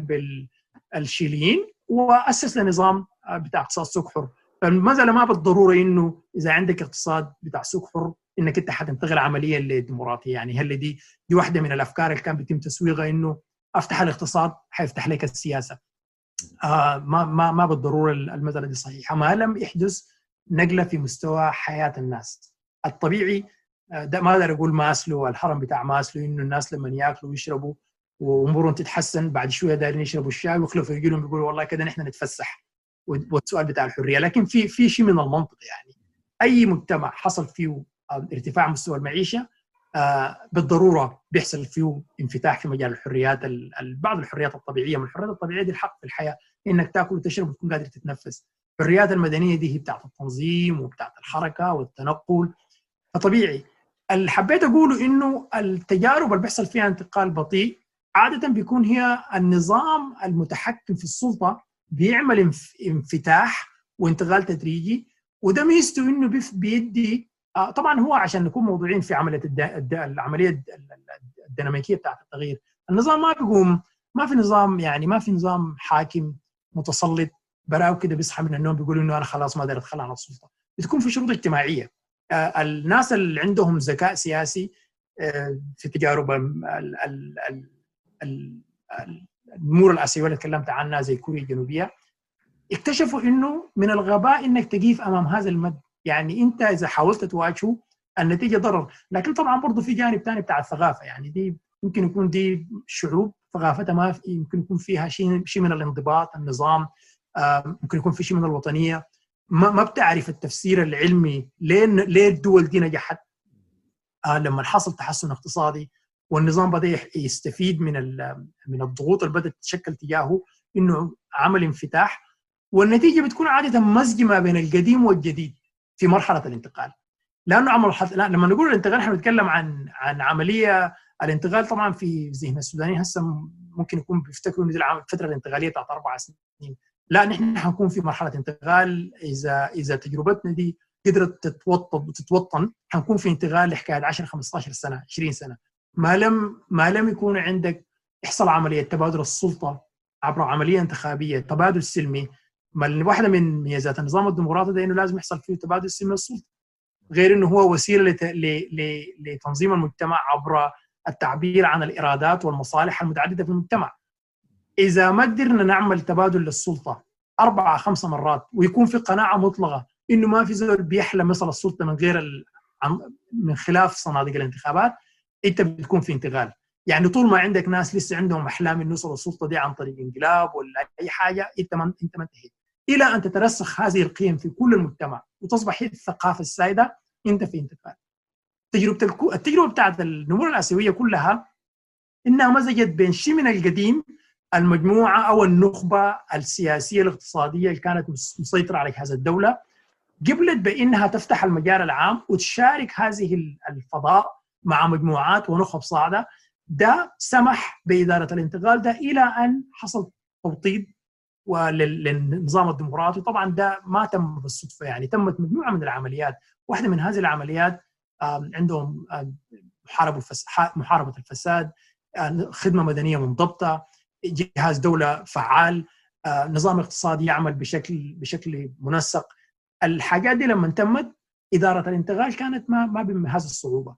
بالشيليين وأسس لنظام بتاع اقتصاد سوق حر. فالمساله ما بالضرورة إنه إذا عندك اقتصاد بتاع سوق حر إنك أنت حتنتقل عمليا للديمقراطيه يعني هل دي دي واحدة من الأفكار اللي كان بيتم تسويقها إنه أفتح الاقتصاد حيفتح لك السياسة. آه ما ما ما بالضرورة المسألة دي صحيحة. ما لم يحدث نقله في مستوى حياة الناس. الطبيعي ده ما أقدر أقول ماسلو الحرم بتاع ماسلو إنه الناس لما يأكلوا ويشربوا وأمورهم تتحسن بعد شوية دارين يشربوا الشاي ويخلفوا يجي لهم بيقولوا والله كده نحن نتفسح. والسؤال بتاع الحرية. لكن في في شيء من المنطق يعني. أي مجتمع حصل فيه ارتفاع مستوى المعيشة بالضرورة بيحصل فيه انفتاح في مجال الحريات بعض الحريات الطبيعية. من الحريات الطبيعية دي الحق في الحياة إنك تأكل وتشرب وتكون قادر تتنفس. الحريات المدنية دي هي بتاعت التنظيم وبتاعت الحركة والتنقل. فطبيعي. اللي حبيت أقوله إنه التجارب اللي بيحصل فيها انتقال بطيء عادة بيكون هي النظام المتحكم في السلطة بيعمل انفتاح وانتقال تدريجي. وده ميزته إنه بيدي طبعا هو عشان نكون موضوعين في عملية العملية الديناميكية بتاعت التغيير. النظام ما بيقوم ما في نظام يعني ما في نظام حاكم متسلط. براو كده بيصحى من النوم بيقول إنه أنا خلاص ما أقدر اتخلى عن السلطه بتكون في شروط اجتماعية. الناس اللي عندهم ذكاء سياسي في تجارب الأمور الأسيوية اللي تكلمت عنها زي كوريا الجنوبية اكتشفوا إنه من الغباء إنك تقيف أمام هذا المد. يعني أنت إذا حاولت تواجهه النتيجة ضرر. لكن طبعا برضه في جانب ثاني بتاع الثقافة. يعني دي يمكن يكون دي شعوب ثقافتها ما يمكن يكون فيها شيء شيء من الانضباط النظام. ممكن يكون في شيء من الوطنية. ما ما بتعرف التفسير العلمي ليه ليه الدول دي نجحت. آه لما حصل تحسن اقتصادي والنظام بدأ يستفيد من من الضغوط اللي بدأت تتشكل تجاهه إنه عمل انفتاح. والنتيجة بتكون عادة مزج ما بين القديم والجديد في مرحلة الانتقال. لأنه عمل حط... لا لما نقول الانتقال إحنا بنتكلم عن عن عملية. الانتقال طبعا في ذهن السودانيين هسه ممكن يكون بيفتكروا الفترة الانتقالية بتاعت أربع سنين. لا نحن حنكون في مرحلة انتقال. إذا إذا تجربتنا دي قدرت تتوطن وتتوطن حنكون في انتقال لحكاية 10 15 سنة 20 سنة. ما لم ما لم يكون عندك يحصل عملية تبادل السلطة عبر عملية انتخابية تبادل سلمي. ما واحدة من ميزات النظام الديمقراطي ده إنه لازم يحصل فيه تبادل سلمي للسلطه غير إنه هو وسيلة لت... ل... ل... لتنظيم المجتمع عبر التعبير عن الإرادات والمصالح المتعددة في المجتمع. إذا ما قدرنا نعمل تبادل للسلطة أربعة خمسة مرات ويكون في قناعة مطلقة إنه ما في زول بيحلم يصل السلطة من غير ال... من خلاف صناديق الانتخابات أنت بتكون في انتقال. يعني طول ما عندك ناس لسه عندهم أحلام إنه يوصلوا السلطة دي عن طريق انقلاب ولا أي حاجة أنت ما أنت ما انتهيت. إلى أن تترسخ هذه القيم في كل المجتمع وتصبح هي الثقافة السائدة أنت في انتقال. تجربة الكو... التجربة بتاعت النمور الآسيوية كلها إنها مزجت بين شيء من القديم المجموعة أو النخبة السياسية الاقتصادية اللي كانت مسيطرة على جهاز الدولة قبلت بإنها تفتح المجال العام وتشارك هذه الفضاء مع مجموعات ونخب صاعدة. ده سمح بإدارة الانتقال ده إلى أن حصل توطيد وللنظام الديمقراطي. طبعا ده ما تم بالصدفة يعني تمت مجموعة من العمليات. واحدة من هذه العمليات عندهم محاربه محاربة الفساد خدمة مدنية منضبطة جهاز دولة فعال نظام اقتصادي يعمل بشكل بشكل منسق. الحاجات دي لما تمت إدارة الانتقال كانت ما ما بهذه الصعوبة.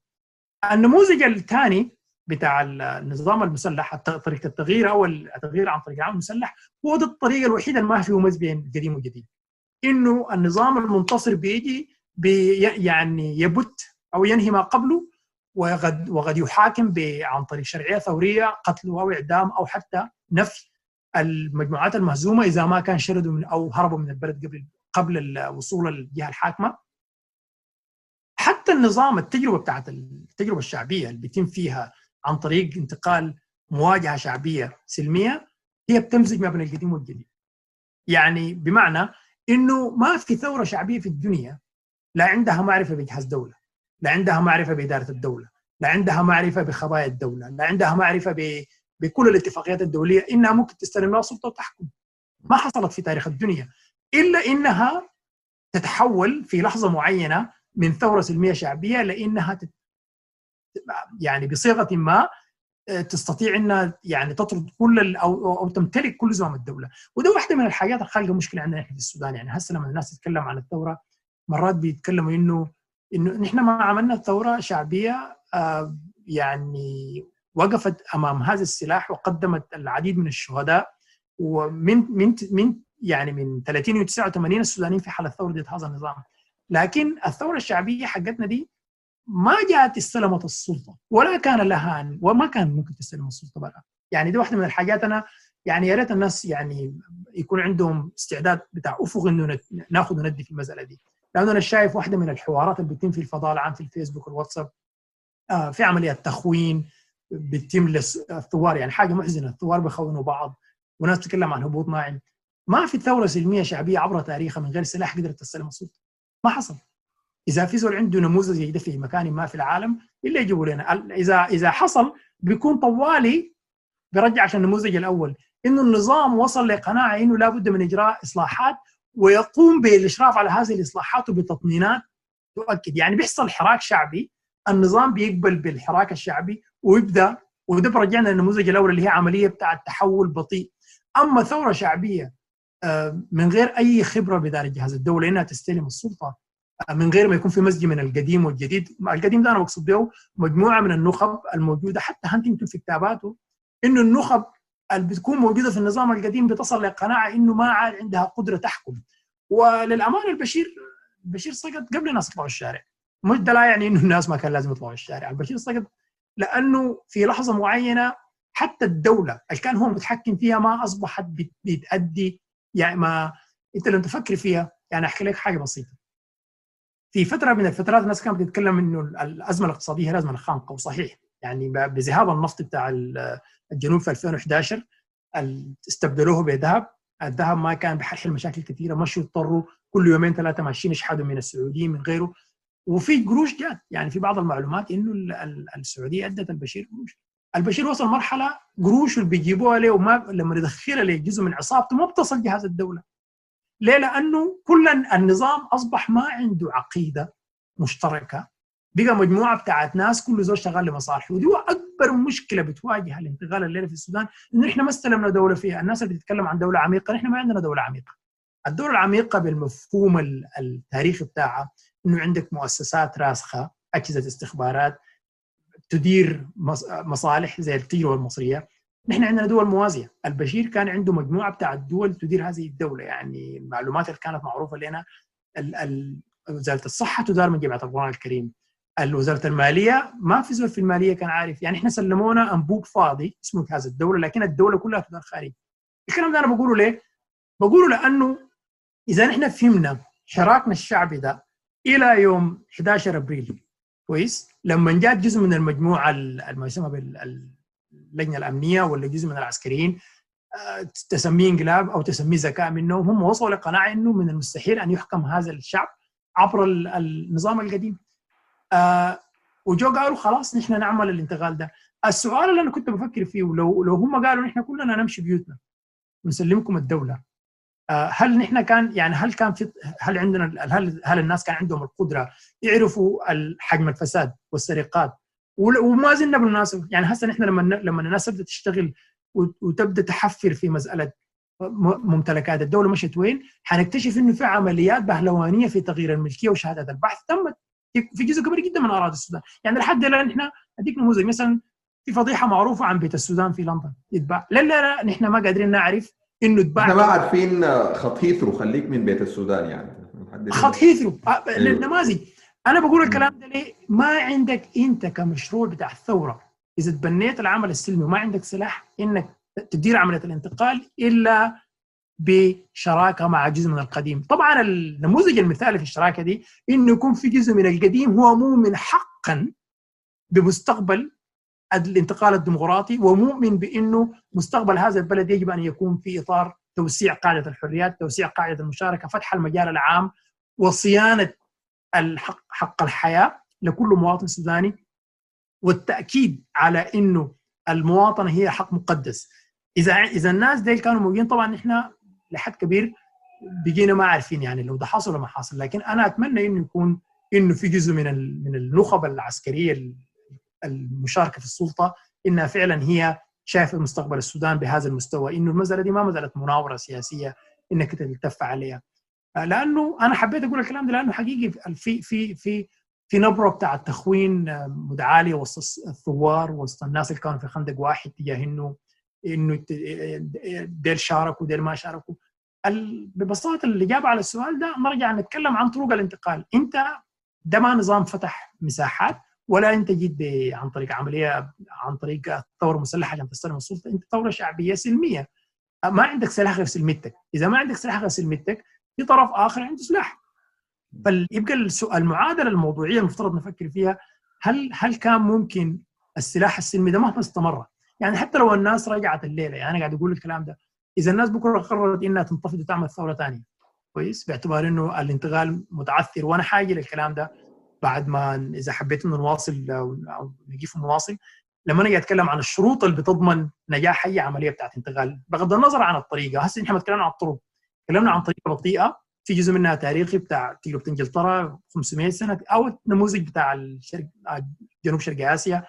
النموذج الثاني بتاع النظام المسلح طريقة التغيير أو التغيير عن طريق العمل المسلح هو دي الطريقة الوحيدة اللي ما فيه مزج بين قديم وجديد. إنه النظام المنتصر بيجي بي يعني يبت أو ينهي ما قبله وقد وقد يحاكم عن طريق شرعية ثورية قتل أو اعدام أو حتى نفي المجموعات المهزومة إذا ما كان شردوا من أو هربوا من البلد قبل قبل وصول الجهة الحاكمة حتى النظام التجربة بتاعت التجربة الشعبية اللي بيتم فيها عن طريق انتقال مواجهة شعبية سلمية هي بتمزج ما بين القديم والجديد. يعني بمعنى إنه ما في ثورة شعبية في الدنيا لا عندها معرفة بجهاز دولة، لا عندها معرفة بإدارة الدولة، لا عندها معرفة بخبايا الدولة، لا عندها معرفة ب... بكل الاتفاقيات الدولية إنها ممكن تستلم لها سلطه وتحكم. ما حصلت في تاريخ الدنيا إلا إنها تتحول في لحظة معينة من ثورة سلمية شعبية لإنها تت... يعني بصيغة ما تستطيع إنها يعني تطرد كل أو أو تمتلك كل زمام الدولة وده واحدة من الحاجات اللي خالقه مشكلة عندنا في السودان يعني هسه لما الناس تتكلم عن الثورة مرات بيتكلموا إنه إنه نحن ما عملنا ثورة شعبية آه يعني وقفت أمام هذا السلاح وقدمت العديد من الشهداء. ومن من من يعني من 30 و 89 السودانيين في حالة ثورة ضد هذا النظام. لكن الثورة الشعبية حقتنا دي ما جاءت استلمت السلطة ولا كان لها وما كان ممكن تستلم السلطة برا. يعني دي واحدة من الحاجات أنا يعني يا ريت الناس يعني يكون عندهم استعداد بتاع أفق إنه ناخذ وندي في المسألة دي. لأنه أنا شايف واحدة من الحوارات اللي بتتم في الفضاء العام في الفيسبوك والواتساب آه في عمليات تخوين بتتم للثوار يعني حاجة محزنة الثوار بيخونوا بعض وناس تتكلم عن هبوط ناعم. ما في ثورة سلمية شعبية عبر تاريخها من غير سلاح قدرت تستلم السلطه ما حصل. إذا في زول عنده نموذج زي في مكان ما في العالم إلا يجيبوا لنا. اذا إذا حصل بيكون طوالي برجعك النموذج الأول. إنه النظام وصل لقناعة إنه لابد من إجراء إصلاحات ويقوم بالإشراف على هذه الإصلاحات وبتطمينات تؤكد يعني بيحصل حراك شعبي النظام بيقبل بالحراك الشعبي ويبدأ وده برجعنا للنموذج الأول اللي هي عملية بتاع التحول بطيء. أما ثورة شعبية من غير أي خبرة باداره جهاز الدولة إنها تستلم السلطة من غير ما يكون في مزج من القديم والجديد. القديم ده أنا بقصد به مجموعة من النخب الموجودة حتى هانتنجتون في كتاباته إنه النخب اللي بتكون موجودة في النظام القديم بتصل لقناعة إنه ما عاد عندها قدرة تحكم. وللأمانة البشير البشير سقط قبل الناس يطلعوا الشارع. مش ده لا يعني إنه الناس ما كان لازم يطلعوا الشارع. البشير سقط لأنه في لحظة معينة حتى الدولة اللي كان هو متحكم فيها ما أصبحت بتأدي يعني ما أنت لو تفكر فيها يعني أحكي لك حاجة بسيطة. في فترة من الفترات الناس كانت بتتكلم إنه الأزمة الاقتصادية هي الأزمة الخانقة وصحيح. يعني بذهاب النفط بتاع الجنوب في 2011 استبدلوه بذهب. الذهب ما كان بحل مشاكل كثيرة مشوا اضطروا كل يومين ثلاثة ماشيين يشحدوا من السعوديين من غيره. وفي قروش جات. يعني في بعض المعلومات إنه السعودية أدت البشير قروش. البشير وصل مرحلة قروش اللي بيجيبوها له وما لما يدخلها له جزء من عصابته ما بتصل جهاز الدولة. ليه؟ لأنه كل النظام أصبح ما عنده عقيدة مشتركة. بقى مجموعة بتاعت ناس كل زول شغال لمصالحه. ودي أكبر مشكلة بتواجه الانتقال الليلة في السودان انه إحنا ما استلمنا دولة فيها. الناس اللي بتتكلم عن دولة عميقة نحن ما عندنا دولة عميقة. الدولة العميقة بالمفهوم التاريخي بتاعها إنه عندك مؤسسات راسخة أجهزة استخبارات تدير مصالح زي التجربة المصرية. نحن عندنا دول موازية. البشير كان عنده مجموعة بتاع الدول تدير هذه الدولة. يعني المعلومات اللي كانت معروفة لنا وزارة الصحة تدار من جامعة القرآن الكريم. وزاره المالية ما في زول في المالية كان عارف. يعني إحنا سلمونا انبوب فاضي اسمه جهاز الدولة لكن الدولة كلها تدار خارجي. الكلام ده أنا بقوله ليه؟ بقوله لأنه إذا نحن فهمنا حراكنا الشعبي ده إلى يوم 11 أبريل كويس؟ لما جاء جزء من المجموعة ما يسمى باللجنه الأمنية ولا جزء من العسكريين تسميه انقلاب أو تسميه ذكاء منهم هم وصلوا لقناعة إنه من المستحيل أن يحكم هذا الشعب عبر النظام القديم. آه وجو قالوا خلاص نحن نعمل الانتقال ده. السؤال اللي أنا كنت بفكر فيه لو لو هم قالوا نحن كلنا نمشي بيوتنا ونسلمكم الدولة آه هل نحن كان يعني هل كان في هل عندنا هل هل الناس كان عندهم القدرة يعرفوا حجم الفساد والسرقات؟ وما زلنا بالمناسبة يعني هسه نحن لما لما الناس تبدأ تشتغل وتبدأ تحفر في مسألة ممتلكات الدولة مشت وين؟ حنكتشف إنه في عمليات بهلوانية في تغيير الملكية وشهادات البحث تمت في جزء كبير جدا من أراضي السودان، يعني لحد الآن إحنا اديك نموذج مثلا في فضيحة معروفة عن بيت السودان في لندن يتباع، لا لا لا نحن ما قادرين نعرف إنه اتباع إحنا ما عارفين خط هيثرو خليك من بيت السودان يعني. خط هيثرو. النماذج أنا بقول الكلام ده ليه؟ ما عندك أنت كمشروع بتاع الثورة إذا تبنيت العمل السلمي وما عندك سلاح إنك تدير عملية الانتقال إلا بشراكة مع جزء من القديم، طبعا النموذج المثالي في الشراكة دي إنه يكون في جزء من القديم هو مؤمن حقا بمستقبل الانتقال الديمقراطي ومؤمن بإنه مستقبل هذا البلد يجب أن يكون في إطار توسيع قاعدة الحريات، توسيع قاعدة المشاركة، فتح المجال العام وصيانة الحق حق الحياة لكل مواطن سوداني والتأكيد على إنه المواطنة هي حق مقدس. اذا إذا الناس دي كانوا موجودين طبعا إحنا لحد كبير بقينا ما عارفين يعني لو ده حصل ولا ما حصل. لكن أنا أتمنى إنه يكون إنه في جزء من من النخب العسكرية المشاركة في السلطة إنها فعلا هي شايفة مستقبل السودان بهذا المستوى. إنه المسألة دي ما مساله مناورة سياسية إنك تلتف عليها. لأنه أنا حبيت أقول الكلام ده لأنه حقيقي في في في في نبرة بتاع التخوين متعاليه وسط الثوار وسط الناس اللي كانوا في خندق واحد تجاه إنه إنه ديل شاركوا وديل ما شاركوا. ببساطة الاجابه على السؤال ده نرجع نتكلم عن طرق الانتقال. انت ده ما نظام فتح مساحات ولا انت جيت عن طريق عملية عن طريق ثوره مسلحه عشان تستلم السلطة انت ثورة شعبية سلمية. ما عندك سلاح غير سلمتك. إذا ما عندك سلاح غير سلمتك في طرف آخر عنده سلاح. فيبقى السؤال المعادله الموضوعية المفترض نفكر فيها. هل هل كان ممكن السلاح السلمي ده مهما استمر؟ يعني حتى لو الناس رجعت الليلة يعني أنا قاعد أقول الكلام ده إذا الناس بكرة قررت إنها تنتفض وتعمل ثورة ثانية. كويس؟ باعتبار إنه الانتقال متعثر. وأنا حاجة للكلام ده بعد ما إذا حبيت إنه نواصل أو نجيف نواصل لما نجي أتكلم عن الشروط اللي بتضمن نجاح أي عملية بتاعت انتقال بغض النظر عن الطريقة. هسه نحن بنتكلم عن الطرق. تكلمنا عن طريقة بطيئة. في جزء منها تاريخي بتاع تجربه انجلترا 500 سنة أو النموذج بتاع الشرق جنوب شرق آسيا.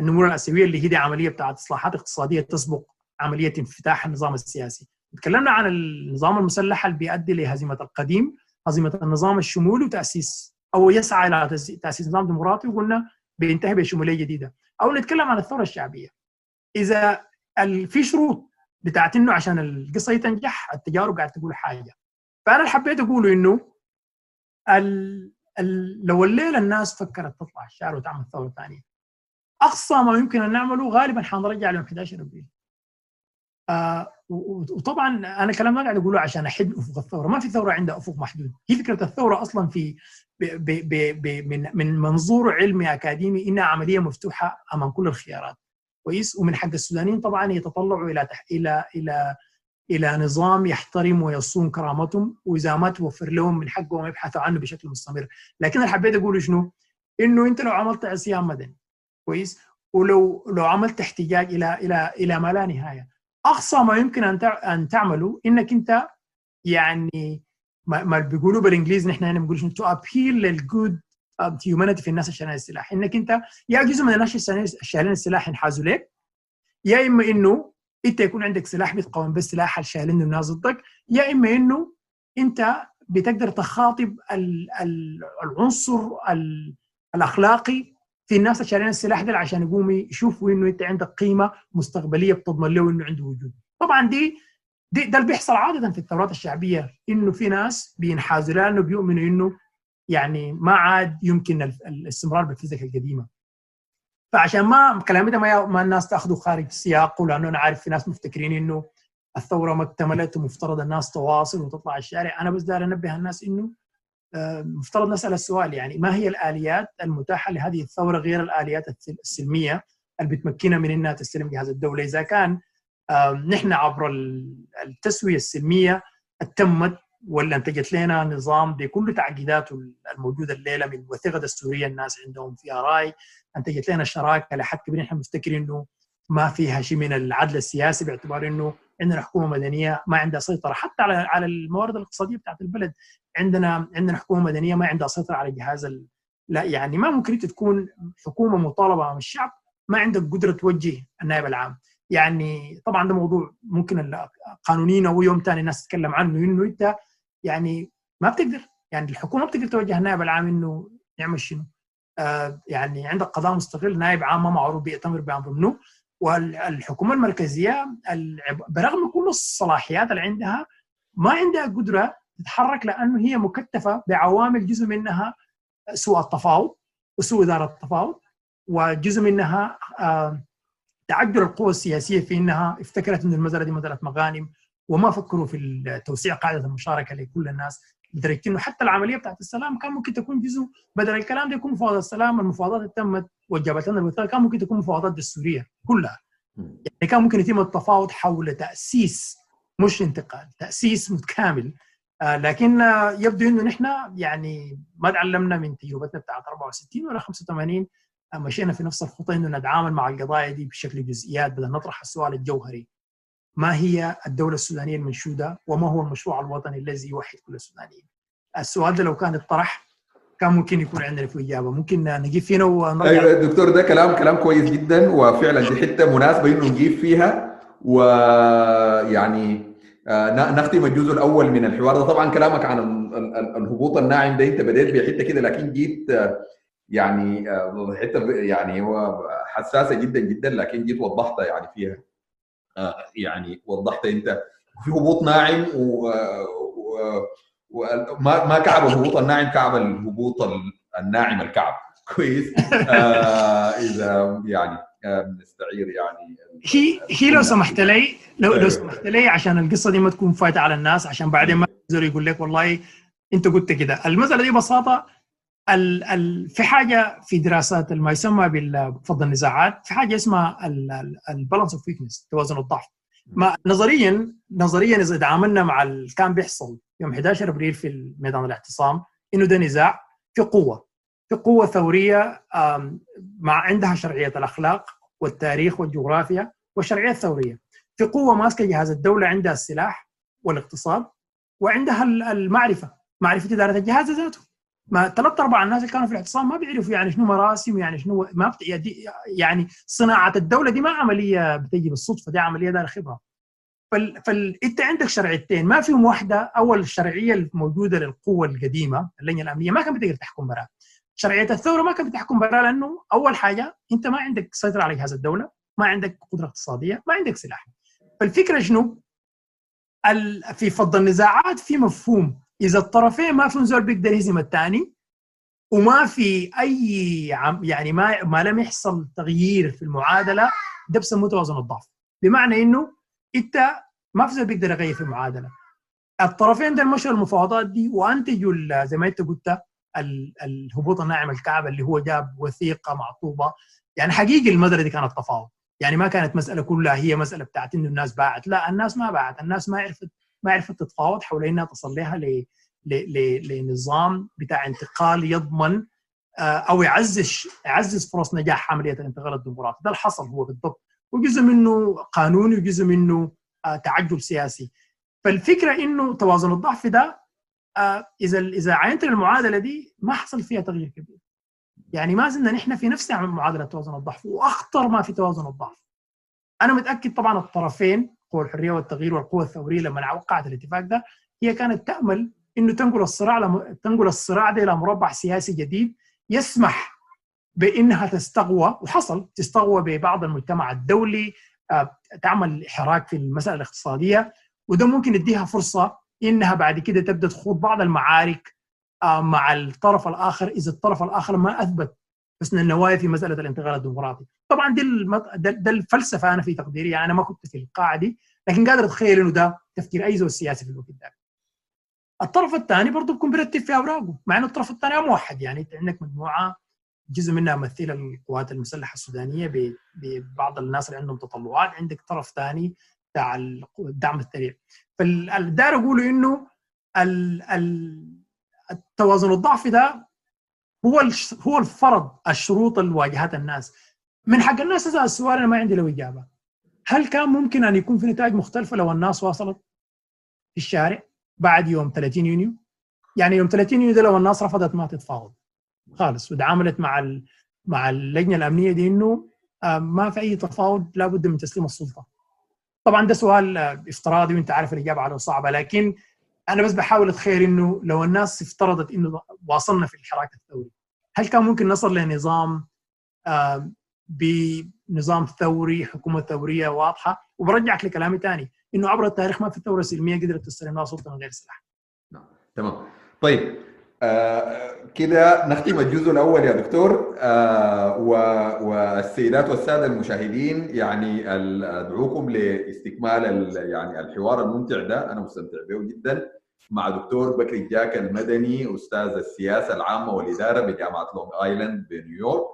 النمور الاسيويه اللي هي دي عملية بتاعت إصلاحات اقتصادية تسبق عملية انفتاح النظام السياسي. تكلمنا عن النظام المسلح اللي بيؤدي لهزيمة القديم، هزيمة النظام الشمولي وتأسيس أو يسعى إلى تاسيس نظام ديمقراطي وقلنا بينتهي بشمولية جديدة. أو نتكلم عن الثورة الشعبية. إذا في شروط بتاعت إنه عشان القصة تنجح التجارب قاعد تقول حاجة. فأنا اللي حبيت أقوله إنه ال ال لو الليلة الناس فكرت تطلع الشارع وتعمل ثورة ثانية أقصى ما يمكن أن نعمله غالبا حنرجع ليوم 11 أبريل آه وطبعا أنا كلام ما قاعد أقوله عشان احد أفق الثورة، ما في ثورة عندها أفق محدود، هي فكرة الثورة أصلا في ب ب ب من من منظور علمي أكاديمي إنها عملية مفتوحة أمام كل الخيارات. كويس؟ ومن حق السودانيين طبعا يتطلعوا إلى تح... إلى إلى إلى نظام يحترم ويصون كرامتهم وإذا ما توفر لهم من حقهم يبحثوا عنه بشكل مستمر، لكن اللي حبيت اقوله شنو؟ إنه أنت لو عملت عصيان مدني كويس؟ ولو لو عملت احتجاج إلى إلى إلى ما لا نهاية أقصى ما يمكن أن أن تعمله إنك أنت يعني ما بيقولوا بالإنجليزي نحن هنا بنقول to appeal لل good humanity في الناس الشايلين السلاح. إنك أنت يا جزء من الناس الشايلين السلاح ينحازوا لك يا إما إنه أنت يكون عندك سلاح بيتقاوم بالسلاح الشايلين الناس ضدك يا إما إنه أنت بتقدر تخاطب العنصر الأخلاقي في الناس شارين السلاح ده عشان يقوموا يشوفوا إنه أنت عندك قيمة مستقبلية بتضمن له إنه عنده وجود. طبعا دي, دي ده اللي بيحصل عادة في الثورات الشعبية إنه في ناس بينحازوا لأنه بيؤمنوا إنه يعني ما عاد يمكن الاستمرار بالفيزيك القديمة. فعشان ما كلامي ده ما, ما الناس تأخذه خارج سياقه لأنه أنا عارف في ناس مفتكرين إنه الثورة ما اكتملت ومفترض الناس تواصل وتطلع الشارع. أنا بس داير أنبه الناس إنه مفترض نسأل السؤال يعني ما هي الآليات المتاحة لهذه الثورة غير الآليات السلمية اللي بتمكنها من إنها تستلم جهاز الدولة؟ إذا كان نحن عبر التسوية السلمية تمت ولا انتجت لنا نظام بكل تعقيداته الموجودة الليلة من وثيقة دستورية الناس عندهم فيها راي انتجت لنا شراكة لحد كبير. نحن مفتكرين إنه ما فيها شيء من العدل السياسي باعتبار إنه عندنا حكومة مدنية ما عندها سيطرة. حتى على على الموارد الاقتصادية بتاعت البلد عندنا عندنا حكومة مدنية ما عندها سيطرة على جهاز ال... لا يعني ما ممكن أنت تكون حكومة مطالبة من الشعب ما عندك قدرة توجه النائب العام. يعني طبعا ده موضوع ممكن قانونيا أو يوم ثاني الناس تتكلم عنه إنه أنت يعني ما بتقدر. يعني الحكومة بتقدر توجه النائب العام إنه يعمل شنو. آه يعني عندك قضاء مستقل نائب عام ما معروف بيأتمر بأمر منه والحكومة المركزية برغم كل الصلاحيات اللي عندها ما عندها قدرة تتحرك لأنه هي مكتفة بعوامل جزء منها سوء التفاوض وسوء إدارة التفاوض وجزء منها تعجل القوى السياسية في إنها افتكرت ان المساله دي مساله مغانم وما فكروا في توسيع قاعدة المشاركة لكل الناس. لدرجه إنه حتى العملية بتاعت السلام كان ممكن تكون جزء بدل الكلام ده يكون مفاوضات السلام المفاوضات اللي تمت وجبت لنا الوثيقه كان ممكن تكون مفاوضات دستورية كلها. يعني كان ممكن يتم التفاوض حول تأسيس مش انتقال تأسيس متكامل. آه لكن آه يبدو إنه نحن يعني ما تعلمنا من تجربتنا بتاعت 64 ولا 85 آه مشينا في نفس الخطة إنه نتعامل مع القضايا دي بشكل جزئيات بدل نطرح السؤال الجوهري. ما هي الدولة السودانية المنشودة وما هو المشروع الوطني الذي يوحد كل السودانيين؟ السؤال ده لو كان اتطرح كان ممكن يكون عندنا في إجابة. ممكن نجيب فينا ونرجع. أيوه دكتور ده كلام كلام كويس جدا وفعلا دي حتة مناسبة إنه نجيب فيها. ويعني نختم الجزء الأول من الحوار ده. طبعا كلامك عن الهبوط الناعم ده أنت بديت بحتة كده لكن جيت يعني حتة يعني هو حساسة جدا جدا لكن جيت وضحتها يعني فيها. يعني وضحت أنت في هبوط ناعم و, وما ما كعب الهبوط الناعم كعب الهبوط الناعم الكعب. كويس. آه إذا يعني بنستعير يعني هي هي لو سمحت لي لو لو سمحت لي عشان القصة دي ما تكون فايتة على الناس عشان بعدين ما يقدر يقول لك والله أنت قلت كده. المساله دي ببساطه ال ال في حاجة في دراسات ما يسمى بفضل النزاعات في حاجة اسمها ال balance of weakness توازن الضعف. ما نظريا نظريا إذا تعاملنا مع اللي كان بيحصل يوم 11 أبريل في ميدان الاعتصام إنه ده نزاع في قوة. في قوة ثورية مع عندها شرعية الأخلاق والتاريخ والجغرافيا والشرعية الثورية. في قوة ماسكة جهاز الدولة عندها السلاح والاقتصاد وعندها المعرفة معرفة إدارة الجهاز ذاته. ما ثلاث ارباع الناس اللي كانوا في الاعتصام ما بيعرفوا يعني شنو مراسم يعني شنو ما بت... يعني صناعة الدولة دي ما عملية بتجي بالصدفة دي عملية دار خبرة. فال... فال... انت عندك شرعيتين ما فيهم واحدة أول الشرعية الموجودة للقوة القديمة اللجنة الأمنية ما كانت بتقدر تحكم براها. شرعية الثورة ما كانت بتحكم براها لأنه أول حاجة أنت ما عندك سيطرة على جهاز الدولة ما عندك قدرة اقتصادية ما عندك سلاح. فالفكرة شنو؟ في فض النزاعات في مفهوم إذا الطرفين ما فيهم زول بيقدر يهزم الثاني وما في أي يعني ما ما لم يحصل تغيير في المعادلة ده بسموه توازن الضعف. بمعنى إنه إنت ما في زول بيقدر يغير في المعادلة. الطرفين ده مشوا المفاوضات دي وأنتجوا زي ما أنت قلت الهبوط الناعم الكعب اللي هو جاب وثيقة معطوبة. يعني حقيقي المدرة دي كانت تفاوض. يعني ما كانت مسألة كلها هي مسألة بتاعت إنه الناس باعت. لا الناس ما باعت. الناس ما عرفت ما عرفت تتفاوض حول إنها تصل لها لنظام بتاع انتقال يضمن أو يعزز يعزز فرص نجاح عملية الانتقال الديمقراطي. ده اللي حصل هو بالضبط. وجزء منه قانوني وجزء منه تعجل سياسي. فالفكرة إنه توازن الضعف ده إذا إذا عينت المعادله دي ما حصل فيها تغيير كبير. يعني ما زلنا نحن في نفس معادلة توازن الضعف وأخطر ما في توازن الضعف. أنا متأكد طبعا الطرفين قوى الحرية والتغيير والقوى الثورية لما وقعت الاتفاق ده هي كانت تأمل إنه تنقل الصراع لم... تنقل الصراع ده إلى مربع سياسي جديد يسمح بإنها تستقوى وحصل تستقوى ببعض المجتمع الدولي تعمل حراك في المسألة الاقتصادية وده ممكن يديها فرصة إنها بعد كده تبدأ تخوض بعض المعارك مع الطرف الآخر إذا الطرف الآخر ما أثبت حسن النوايا في مسألة الانتقال الديمقراطي. طبعا دي المط... ده, ده الفلسفة أنا في تقديري يعني أنا ما كنت في القاعة دي لكن قادر أتخيل إنه ده تفكير أي زول سياسي في الوقت ده. الطرف الثاني برضه بيكون بيرتب في أوراقه مع إنه الطرف الثاني موحد يعني أنت عندك مجموعة جزء منها ممثلة القوات المسلحة السودانية ببعض الناس اللي عندهم تطلعات عندك طرف ثاني بتاع الدعم السريع فالدار أقوله إنه التوازن الضعفي ده هو هو الفرض الشروط اللي واجهتها الناس. من حق الناس أسأل السؤال أنا ما عندي له إجابة. هل كان ممكن أن يكون في نتائج مختلفة لو الناس واصلت في الشارع بعد يوم 30 يونيو؟ يعني يوم 30 يونيو ده لو الناس رفضت ما تتفاوض. خالص. وتعاملت مع ال... مع اللجنة الأمنية دي إنه ما في أي تفاوض لابد من تسليم السلطة. طبعا ده سؤال افتراضي وأنت عارف الإجابة عليه صعبة لكن أنا بس بحاول أتخيل إنه لو الناس افترضت إنه واصلنا في الحراك الثوري هل كان ممكن نصل لنظام بنظام ثوري حكومة ثورية واضحة؟ وبرجعك لكلامي ثاني إنه عبر التاريخ ما في ثورة سلمية قدرت تستلم لها سلطة من غير سلاح. نعم تمام. طيب آه كده نختم الجزء الأول يا دكتور. آه والسيدات والسادة المشاهدين يعني أدعوكم لاستكمال يعني الحوار الممتع ده. أنا مستمتع به جدا. مع دكتور بكري الجاك المدني أستاذ السياسة العامة والإدارة بجامعة لونج ايلاند بنيويورك.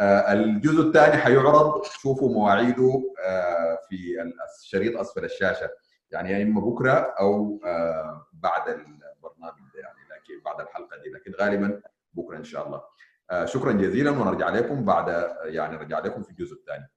آه الجزء الثاني حيعرض شوفوا مواعيده آه في الشريط اسفل الشاشة. يعني يا إما بكرة أو آه بعد البرنامج ده يعني لكن بعد الحلقة دي. لكن غالبا بكرة إن شاء الله. شكرا جزيلا ونرجع لكم بعد يعني نرجع لكم في الجزء الثاني.